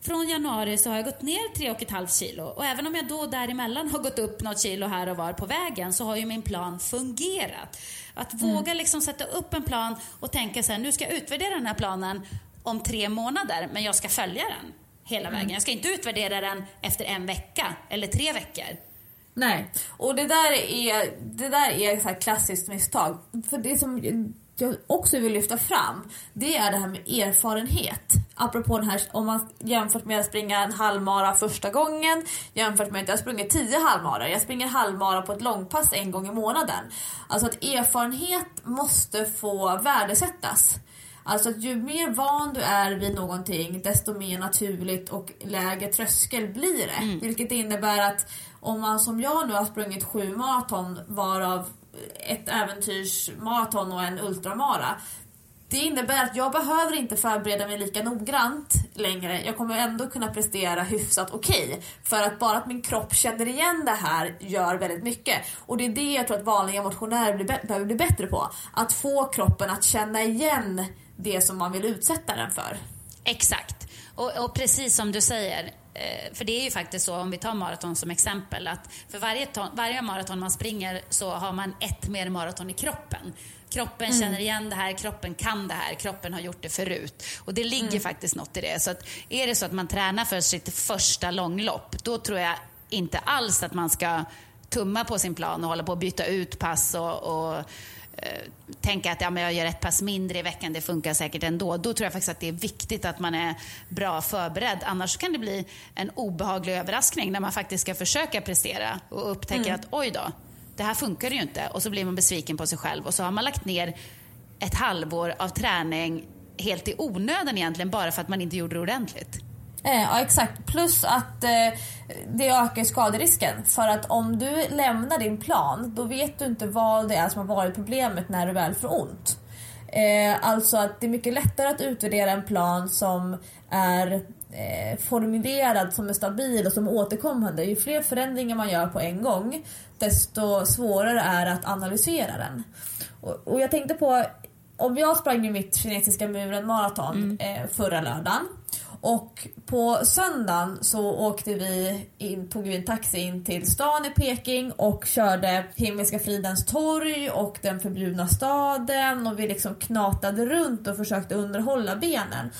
Från januari så har jag gått ner 3,5 kilo och även om jag då däremellan har gått upp något kilo här och var på vägen så har ju min plan fungerat. Att våga liksom sätta upp en plan och tänka så här, nu ska jag utvärdera den här planen om tre månader, men jag ska följa den hela Mm. vägen. Jag ska inte utvärdera den efter en vecka eller tre veckor. Nej, och det där är, det där är så klassiskt misstag. För det som jag också vill lyfta fram, det är det här med erfarenhet. Apropå den här, om man jämfört med att springa en halvmara första gången, jämfört med att jag sprungit tio halvmaror. Jag springer halvmara på ett långpass en gång i månaden. Alltså att erfarenhet måste få värdesättas. Alltså att ju mer van du är vid någonting desto mer naturligt och lägre tröskel blir det. Vilket innebär att om man som jag nu har sprungit sju maraton varav ett äventyrsmaraton och en ultramara. Det innebär att jag behöver inte förbereda mig lika noggrant längre. Jag kommer ändå kunna prestera hyfsat okej. För att bara att min kropp känner igen det här gör väldigt mycket. Och det är det jag tror att vanliga motionärer blir, behöver bli bättre på. Att få kroppen att känna igen det som man vill utsätta den för. Exakt. Och, och precis som du säger, för det är ju faktiskt så om vi tar maraton som exempel att för varje, ton, varje maraton man springer så har man ett mer maraton i kroppen. Kroppen känner igen det här, kroppen kan det här, kroppen har gjort det förut. Och det ligger faktiskt något i det. Så att är det så att man tränar för sitt första långlopp, då tror jag inte alls att man ska tumma på sin plan och hålla på att byta ut pass och, och eh, tänka att ja, men jag gör ett pass mindre i veckan, det funkar säkert ändå. Då tror jag faktiskt att det är viktigt att man är bra förberedd. Annars kan det bli en obehaglig överraskning när man faktiskt ska försöka prestera och upptäcker att oj då, det här funkar ju inte. Och så blir man besviken på sig själv och så har man lagt ner ett halvår av träning helt i onödan egentligen bara för att man inte gjorde det ordentligt. Eh, ja exakt, plus att eh, det ökar skaderisken. För att om du lämnar din plan då vet du inte vad det är som har varit problemet när du väl får ont. Eh, alltså att det är mycket lättare att utvärdera en plan som är eh, formulerad, som är stabil och som är återkommande. Ju fler förändringar man gör på en gång desto svårare är det att analysera den. Och, och jag tänkte på, om jag sprang ju mitt kinesiska muren maraton eh, förra lördagen och på söndagen så åkte vi in, tog vi en taxi in till stan i Peking och körde Himmelska fridens torg och den förbjudna staden och vi liksom knatade runt och försökte underhålla benen.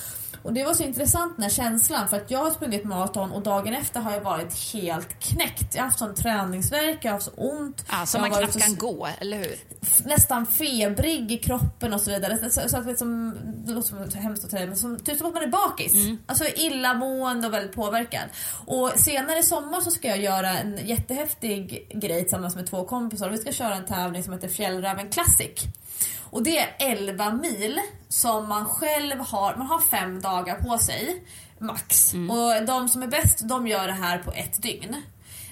Och det var så intressant den här känslan för att jag har sprungit maraton och dagen efter har jag varit helt knäckt. Jag har haft sån träningsvärk, jag har haft så ont. Ja, har man knappt så- kan gå, eller hur? nästan febrig i kroppen och så vidare. Så, så att liksom, det låter som hemskt att säga men som, typ som att man är bakis. Alltså illamående och väldigt påverkad. Och senare i sommar så ska jag göra en jättehäftig grej tillsammans med två kompisar. Vi ska köra en tävling som heter Fjällräven Classic. Och det är 11 mil som man själv har, man har fem dagar på sig max. Och de som är bäst de gör det här på ett dygn.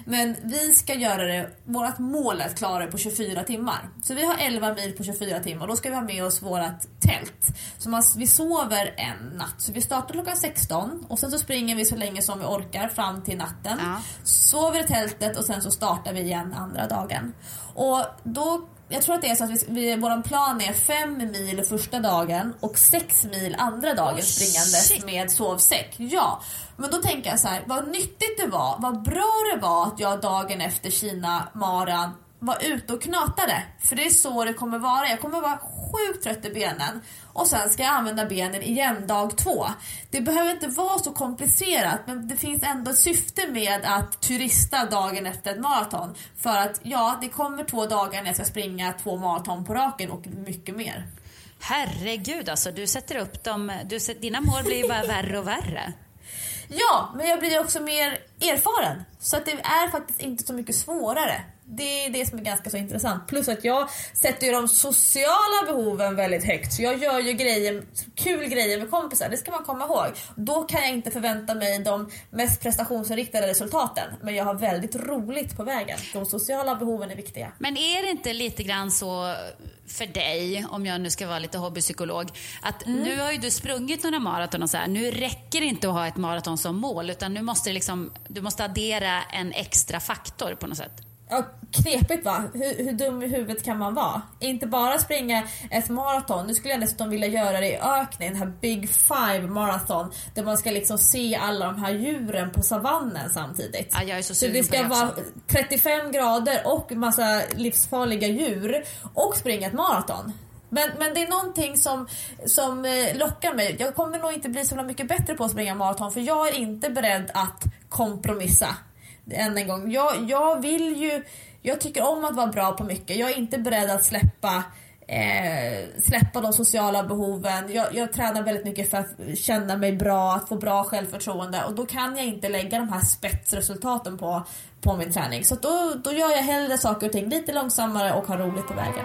Men vi ska göra det, vårt mål är att klara det på 24 timmar. Så vi har 11 mil på 24 timmar. Då ska vi ha med oss vårt tält. Så man, vi sover en natt. Så vi startar klockan 16 och sen så springer vi så länge som vi orkar fram till natten. Ja. Sover i tältet och sen så startar vi igen andra dagen. Och då jag tror att det är så att vi, vi, vår plan är fem mil första dagen och sex mil andra dagen Oh, springandes shit. med sovsäck. Ja, men då tänker jag så här, vad nyttigt det var, vad bra det var att jag dagen efter Kina maran var ute och knatade. För det är så det kommer vara. Jag kommer vara sjukt trött i benen och sen ska jag använda benen igen dag två. Det behöver inte vara så komplicerat men det finns ändå ett syfte med att turista dagen efter ett maraton. För att ja, det kommer två dagar när jag ska springa två maraton på raken och mycket mer. Herregud alltså, du sätter upp dem, du, dina mål blir ju bara värre och värre. <laughs> Ja, men jag blir också mer erfaren. Så att det är faktiskt inte så mycket svårare. Det är det som är ganska så intressant. Plus att jag sätter ju de sociala behoven väldigt högt. Så jag gör ju grejer, kul grejer med kompisar, det ska man komma ihåg. Då kan jag inte förvänta mig de mest prestationsinriktade resultaten. Men jag har väldigt roligt på vägen. De sociala behoven är viktiga. Men är det inte lite grann så för dig, om jag nu ska vara lite hobbypsykolog, att nu har ju du sprungit några maraton och så här, nu räcker det inte att ha ett maraton som mål, utan nu måste liksom, du måste addera en extra faktor på något sätt. Ja, knepigt va? Hur, hur dum i huvudet kan man vara? Inte bara springa ett maraton, nu skulle jag dessutom vilja göra det i öknen, den här Big Five marathon. Där man ska liksom se alla de här djuren på savannen samtidigt. Ja, jag är så så det ska vara också. 35 grader och massa livsfarliga djur och springa ett maraton. Men, men det är någonting som, som eh, lockar mig. Jag kommer nog inte bli så mycket bättre på att springa maraton för jag är inte beredd att kompromissa. Än en gång. Jag, jag vill ju... Jag tycker om att vara bra på mycket. Jag är inte beredd att släppa eh, släppa de sociala behoven. Jag, jag tränar väldigt mycket för att känna mig bra, att få bra självförtroende och då kan jag inte lägga de här spetsresultaten på, på min träning. Så då, då gör jag hellre saker och ting lite långsammare och har roligt på vägen.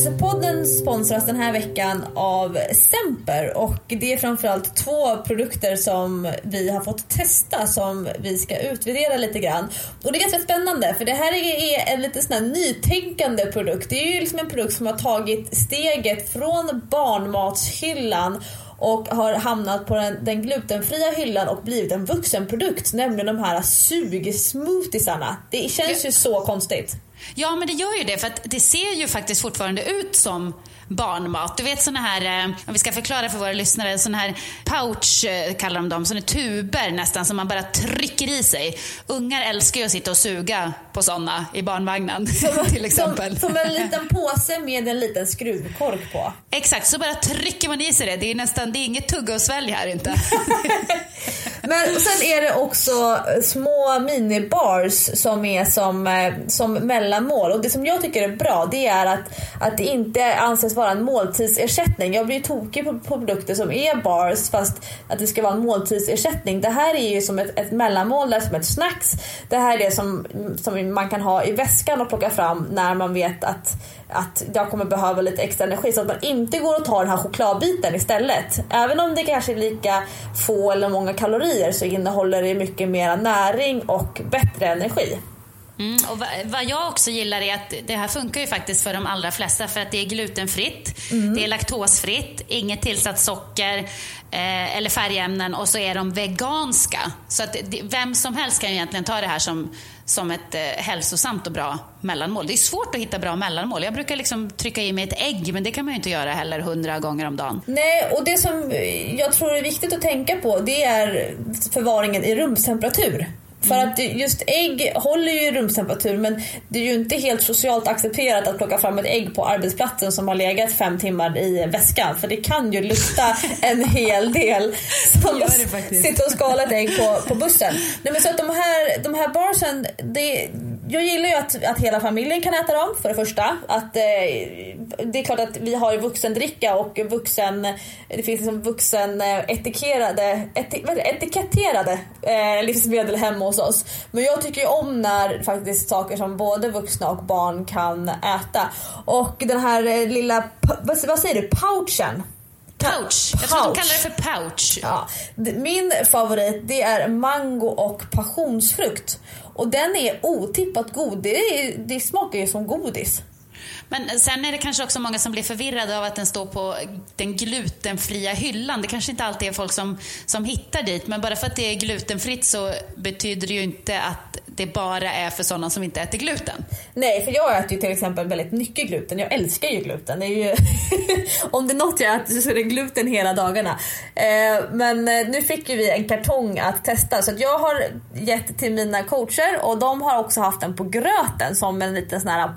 Träningspodden sponsras den här veckan av Semper och det är framförallt två produkter som vi har fått testa som vi ska utvärdera lite grann. Och det är ganska spännande för det här är en lite sån här nytänkande produkt. Det är ju liksom en produkt som har tagit steget från barnmatshyllan och har hamnat på den, den glutenfria hyllan och blivit en vuxenprodukt, nämligen de här sugsmoothiesarna. Det känns ju så konstigt. Ja, men det gör ju det för att det ser ju faktiskt fortfarande ut som barnmat. Du vet såna här, eh, om vi ska förklara för våra lyssnare, såna här pouch eh, kallar de dem, såna tuber nästan som man bara trycker i sig. Ungar älskar ju att sitta och suga på såna i barnvagnen <laughs> till exempel. Som, som en liten påse med en liten skruvkork på. Exakt, så bara trycker man i sig det. Det är nästan, det är inget tugga och svälj här inte. <laughs> Men sen är det också små minibars som är som, eh, som mellanmål. Och det som jag tycker är bra det är att, att det inte anses vara en måltidsersättning. Jag blir tokig på, på produkter som är bars fast att det ska vara en måltidsersättning. Det här är ju som ett, ett mellanmål, som ett snacks. Det här är det som, som man kan ha i väskan och plocka fram när man vet att att jag kommer behöva lite extra energi så att man inte går och tar den här chokladbiten istället. Även om det kanske är lika få eller många kalorier så innehåller det mycket mer näring och bättre energi. Mm, och vad jag också gillar är att det här funkar ju faktiskt för de allra flesta för att det är glutenfritt, mm. det är laktosfritt, inget tillsatt socker eh, eller färgämnen och så är de veganska. Så att det, vem som helst kan ju egentligen ta det här som, som ett eh, hälsosamt och bra mellanmål. Det är svårt att hitta bra mellanmål. Jag brukar liksom trycka i mig ett ägg men det kan man ju inte göra heller hundra gånger om dagen. Nej, och det som jag tror är viktigt att tänka på det är förvaringen i rumstemperatur. För att just ägg håller ju rumstemperatur men det är ju inte helt socialt accepterat att plocka fram ett ägg på arbetsplatsen som har legat fem timmar i väskan. För det kan ju lukta <laughs> en hel del som sitter och skalar ett ägg på, på bussen. Nej, men så att de här, de här barsen, det, jag gillar ju att, att hela familjen kan äta dem för det första. Att, eh, det är klart att vi har ju vuxendricka och vuxen, det finns liksom vuxen-etikerade, eh, eti, etiketterade eh, livsmedel hemma hos oss. Men jag tycker ju om när faktiskt saker som både vuxna och barn kan äta. Och den här eh, lilla, vad säger du, pouchen? Pouch. Jag tror att de kallar det för pouch. Ja. Min favorit det är mango och passionsfrukt. Och den är otippat god. Det, är, det smakar ju som godis. Men sen är det kanske också många som blir förvirrade av att den står på den glutenfria hyllan. Det kanske inte alltid är folk som, som hittar dit, men bara för att det är glutenfritt så betyder det ju inte att det bara är för sådana som inte äter gluten. Nej, för jag äter ju till exempel väldigt mycket gluten. Jag älskar ju gluten. Det är ju <laughs> Om det är något jag äter så är det gluten hela dagarna. Eh, men eh, nu fick ju vi en kartong att testa så jag har gett till mina coacher och de har också haft den på gröten som en liten sån här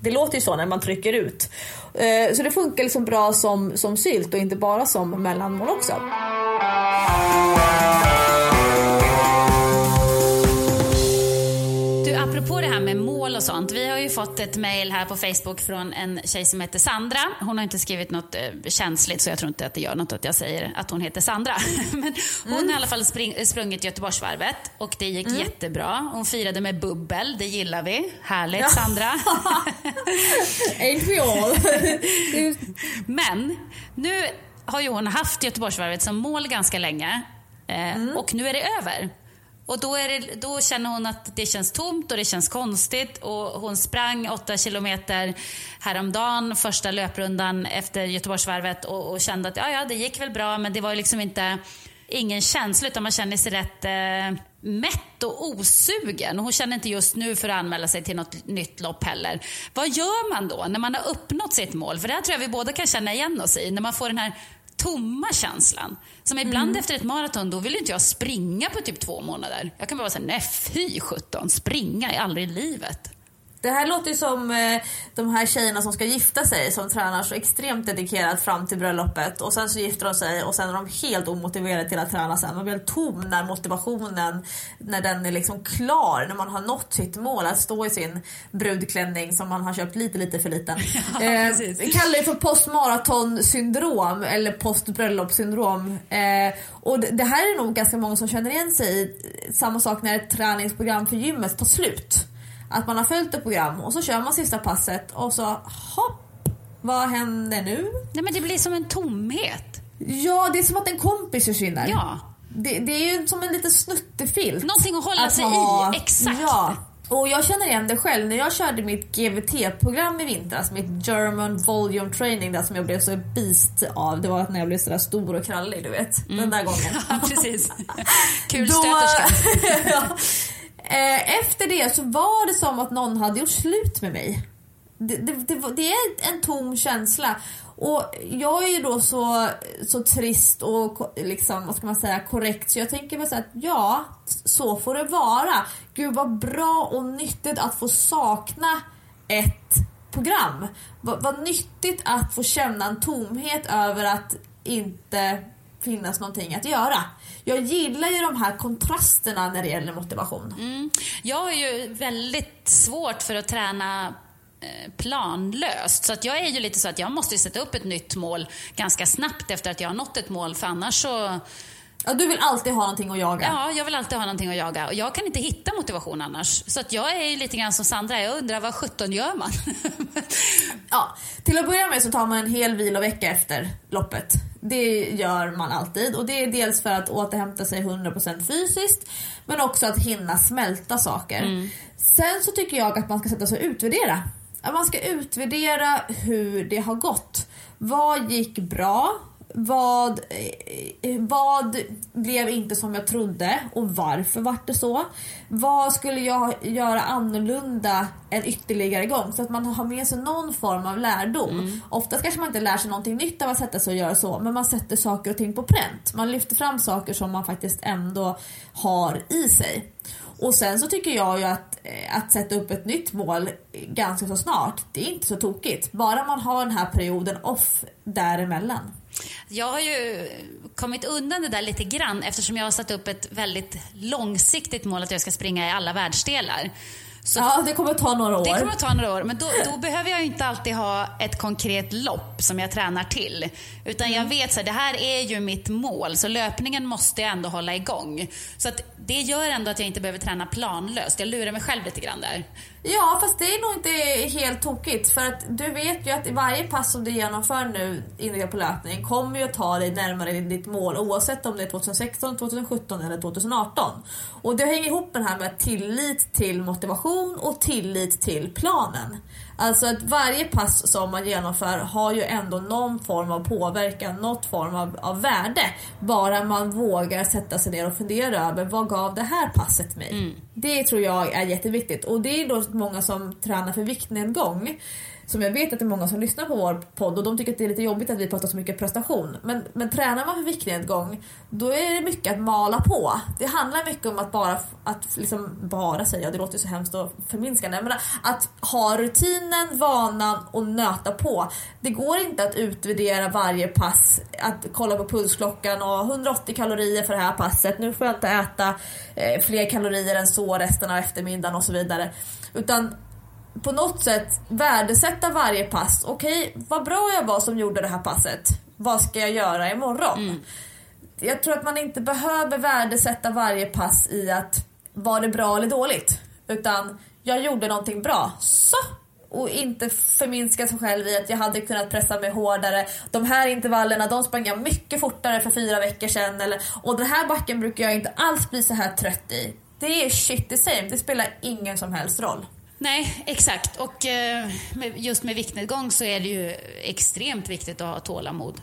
det låter ju så när man trycker ut. Eh, så det funkar liksom bra som, som sylt och inte bara som mellanmål också. Apropå det här med mål och sånt. Vi har ju fått ett mail här på Facebook från en tjej som heter Sandra. Hon har inte skrivit något eh, känsligt så jag tror inte att det gör något att jag säger att hon heter Sandra. <laughs> Men hon mm. har i alla fall spring, sprungit Göteborgsvarvet och det gick mm. jättebra. Hon firade med bubbel, det gillar vi. Härligt ja. Sandra. <laughs> Ain't we all. <laughs> Men nu har ju hon haft Göteborgsvarvet som mål ganska länge. Eh, mm. Och nu är det över. Och då, är det, då känner hon att det känns tomt och det känns konstigt. Och hon sprang åtta kilometer häromdagen, första löprundan efter Göteborgsvarvet och, och kände att ja, ja, det gick väl bra men det var liksom inte ingen känsla utan man känner sig rätt eh, mätt och osugen. Hon känner inte just nu för att anmäla sig till något nytt lopp heller. Vad gör man då när man har uppnått sitt mål? För det här tror jag vi båda kan känna igen oss i. När man får den här tomma känslan. Som ibland Mm. efter ett maraton, då vill inte jag springa på typ två månader. Jag kan bara säga nej fy sjutton, springa är aldrig i livet. Det här låter ju som eh, de här tjejerna som ska gifta sig som tränar så extremt dedikerat fram till bröllopet och sen så gifter de sig och sen är de helt omotiverade till att träna sen. Man blir helt tom när motivationen, när den är liksom klar, när man har nått sitt mål att stå i sin brudklänning som man har köpt lite lite för liten. <laughs> eh, precis. vi kallar det för postmaratonsyndrom eller postbröllopssyndrom. Eh, och det, det här är nog ganska många som känner igen sig i. Samma sak när ett träningsprogram för gymmet tar slut. Att man har följt ett program och så kör man sista passet och så hopp, vad händer nu? Nej men det blir som en tomhet. Ja, det är som att en kompis försvinner. Ja. Det, det är ju som en liten snuttefilt. Någonting att hålla sig ha- i, exakt. Ja. Och jag känner igen det själv när jag körde mitt GVT-program i vintras, mitt German Volume Training där som jag blev så beast av. Det var när jag blev sådär stor och krallig, du vet. Den där gången. Mm. <laughs> Ja, precis. <laughs> Kul Då- <laughs> ja. Eh, Efter det så var det som att någon hade gjort slut med mig. Det, det, det, det är en tom känsla. Och jag är ju då så, så trist och liksom, vad ska man säga, korrekt så jag tänker väl så att ja, så får det vara. Gud vad bra och nyttigt att få sakna ett program. Vad, vad nyttigt att få känna en tomhet över att inte finnas någonting att göra. Jag gillar ju de här kontrasterna när det gäller motivation. Mm. Jag har ju väldigt svårt för att träna eh, planlöst. Så att jag är ju lite så att jag måste sätta upp ett nytt mål ganska snabbt efter att jag har nått ett mål. För annars så, Ja, du vill alltid ha någonting att jaga. ja, jag vill alltid ha någonting att jaga. Och jag kan inte hitta motivation annars. Så att jag är ju lite grann som Sandra, jag undrar vad 17 gör man? <laughs> Ja, till att börja med så tar man en hel vilovecka efter loppet. Det gör man alltid och det är dels för att återhämta sig 100% fysiskt men också att hinna smälta saker. Sen så tycker jag att man ska sätta sig och utvärdera. Att man ska utvärdera hur det har gått. Vad gick bra? Vad, eh, vad blev inte som jag trodde och varför vart det så? Vad skulle jag göra annorlunda en ytterligare gång? Så att man har med sig någon form av lärdom. Oftast kanske man inte lär sig någonting nytt av att sätta sig och göra så, men man sätter saker och ting på pränt. Man lyfter fram saker som man faktiskt ändå har i sig. Och sen så tycker jag ju att, eh, att sätta upp ett nytt mål ganska så snart, det är inte så tokigt. Bara man har den här perioden off däremellan. Jag har ju kommit undan det där lite grann eftersom jag har satt upp ett väldigt långsiktigt mål att jag ska springa i alla världsdelar. Så Ja, det kommer ta några år. Det kommer att ta några år, men då, då behöver jag inte alltid ha ett konkret lopp som jag tränar till. Utan Mm. jag vet att det här är ju mitt mål, så löpningen måste jag ändå hålla igång. Så att det gör ändå att jag inte behöver träna planlöst. Jag lurar mig själv lite grann där. Ja, fast det är nog inte helt tokigt. För att du vet ju att i varje pass som du genomför nu inriktat på löpning kommer ju att ta dig närmare ditt mål oavsett om det är 2016, 2017 eller 2018. Och det hänger ihop med det här med tillit till motivation och tillit till planen. Alltså att varje pass som man genomför har ju ändå någon form av påverkan, något form av, av värde. Bara man vågar sätta sig ner och fundera över vad gav det här passet mig? Det tror jag är jätteviktigt och det är då många som tränar för viktnedgång. Som jag vet att det är många som lyssnar på vår podd och de tycker att det är lite jobbigt att vi pratar så mycket prestation. Men, men tränar man för viktnedgång då är det mycket att mala på. Det handlar mycket om att bara, att liksom bara säga, det låter ju så hemskt och förminskande, men att ha rutinen, vanan och nöta på. Det går inte att utvärdera varje pass, att kolla på pulsklockan och 180 kalorier för det här passet, nu får jag inte äta eh, fler kalorier än så resten av eftermiddagen och så vidare. Utan på något sätt värdesätta varje pass. Okej, vad bra jag var som gjorde det här passet. Vad ska jag göra imorgon? Jag tror att man inte behöver värdesätta varje pass i att var det bra eller dåligt? Utan jag gjorde någonting bra. Så! Och inte förminska sig själv i att jag hade kunnat pressa mig hårdare. De här intervallerna de sprang jag mycket fortare för fyra veckor sedan. Eller, och den här backen brukar jag inte alls bli så här trött i. Det är shit the same. Det spelar ingen som helst roll. Nej, exakt. Och eh, just med viktnedgång så är det ju extremt viktigt att ha tålamod.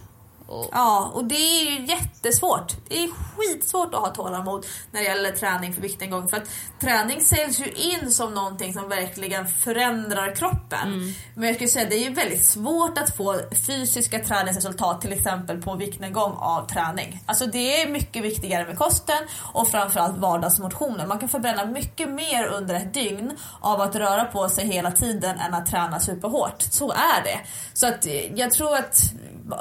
Och, Ja, och det är ju jättesvårt. Det är skitsvårt att ha tålamod när det gäller träning för viktnedgång. För att träning säljs ju in som någonting som verkligen förändrar kroppen. Men jag skulle säga att det är ju väldigt svårt att få fysiska träningsresultat till exempel på viktnedgång av träning. Alltså det är mycket viktigare med kosten och framförallt vardagsmotionen. Man kan förbränna mycket mer under ett dygn av att röra på sig hela tiden än att träna superhårt. Så är det. Så att eh, jag tror att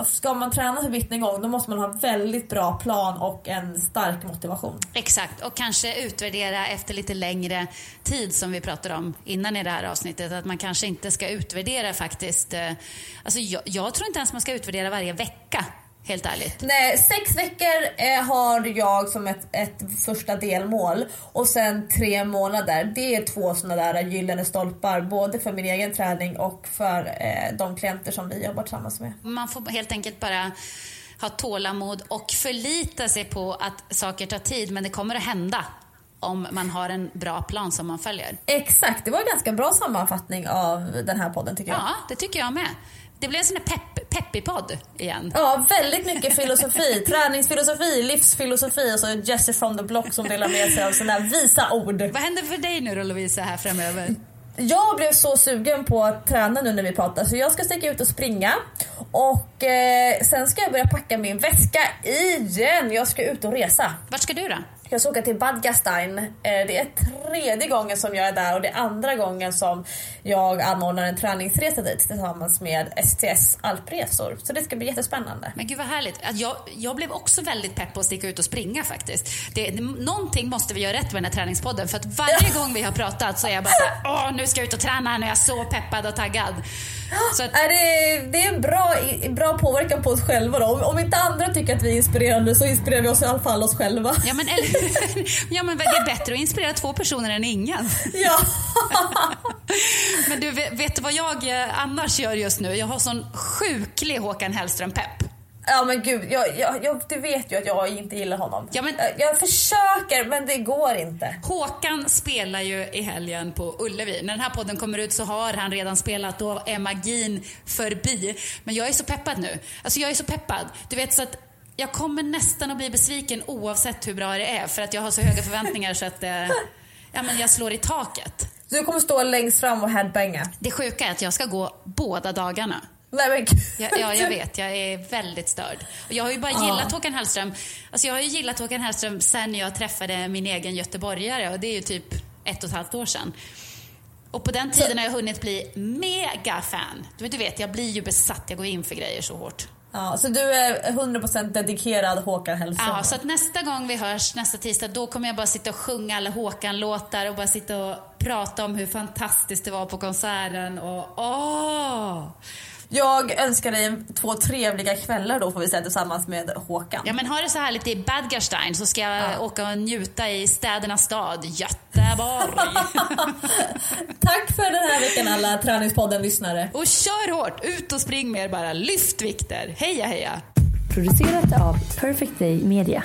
ska man träna för gång då måste man ha en väldigt bra plan och en stark motivation. Exakt, och kanske utvärdera efter lite längre tid som vi pratade om innan i det här avsnittet. Att man kanske inte ska utvärdera faktiskt. Eh, alltså jag, jag tror inte ens man ska utvärdera varje vecka, helt ärligt. Nej, sex veckor eh, har jag som ett, ett första delmål och sen tre månader. Det är två sådana där gyllene stolpar både för min egen träning och för eh, de klienter som vi jobbar tillsammans med. Man får helt enkelt bara ha tålamod och förlita sig på att saker tar tid, men det kommer att hända om man har en bra plan som man följer. Exakt, det var en ganska bra sammanfattning av den här podden tycker jag. Ja, det tycker jag med. Det blev en sån här pepp, peppig podd igen. Ja, väldigt mycket filosofi. <laughs> Träningsfilosofi, livsfilosofi och så Jesse from the block som delar med sig av sådana här visa ord. Vad händer för dig nu då Lovisa här framöver? Jag blev så sugen på att träna nu när vi pratar så jag ska sticka ut och springa. Och eh, sen ska jag börja packa min väska igen. Jag ska ut och resa. Vart ska du då? Jag ska åka till Bad Gastein. Eh, Det är tredje gången som jag är där och det är andra gången som jag anordnar en träningsresa dit tillsammans med STS alpresor. Så det ska bli jättespännande. Men gud vad härligt. Jag, jag blev också väldigt pepp på att sticka ut och springa faktiskt. Det, någonting måste vi göra rätt med den här träningspodden. För att varje <laughs> gång vi har pratat så är jag bara såhär, åh nu ska jag ut och träna, nu är jag så peppad och taggad. Så att, Är det, det är en bra, bra påverkan på oss själva då. Om, om inte andra tycker att vi är inspirerande så inspirerar vi oss i alla fall oss själva. ja, men, eller, <laughs> ja men det är bättre att inspirera två personer än ingen. Ja. <laughs> Men du, vet, du vad jag eh, annars gör just nu? Jag har sån sjuklig Håkan Hellström-pepp. Ja men gud, jag, jag, jag, du vet ju att jag inte gillar honom. Ja, men- jag, jag försöker men det går inte. Håkan spelar ju i helgen på Ullevi. När den här podden kommer ut så har han redan spelat. Då är magin förbi. Men jag är så peppad nu. Alltså jag är så peppad. Du vet så att jag kommer nästan att bli besviken oavsett hur bra det är. För att jag har så höga förväntningar så att eh, ja, men jag slår i taket. Du kommer stå längst fram och headbanga. Det sjuka är att jag ska gå båda dagarna. Nej men. Ja, ja, jag vet. Jag är väldigt störd. Och jag har ju bara gillat Håkan Hellström. Alltså jag har ju gillat Håkan Hellström sen jag träffade min egen göteborgare och det är ju typ ett och ett halvt år sedan. Och på den tiden har jag hunnit bli mega fan. Du vet, du vet, jag blir ju besatt. Jag går in för grejer så hårt. Ja, så du är 100% dedikerad Håkan Hellström? Ja, så att nästa gång vi hörs, nästa tisdag, då kommer jag bara sitta och sjunga alla Håkan-låtar och bara sitta och prata om hur fantastiskt det var på konserten och åh! Jag önskar dig två trevliga kvällar då får vi säga tillsammans med Håkan. Ja men har det så härligt i Badgerstein så ska jag åka och njuta i städernas stad, Göteborg. <laughs> Tack för den här veckan alla Träningspodden-lyssnare. och kör hårt, ut och spring mer bara, lyft vikter. Heja heja! Producerat av Perfect Day Media.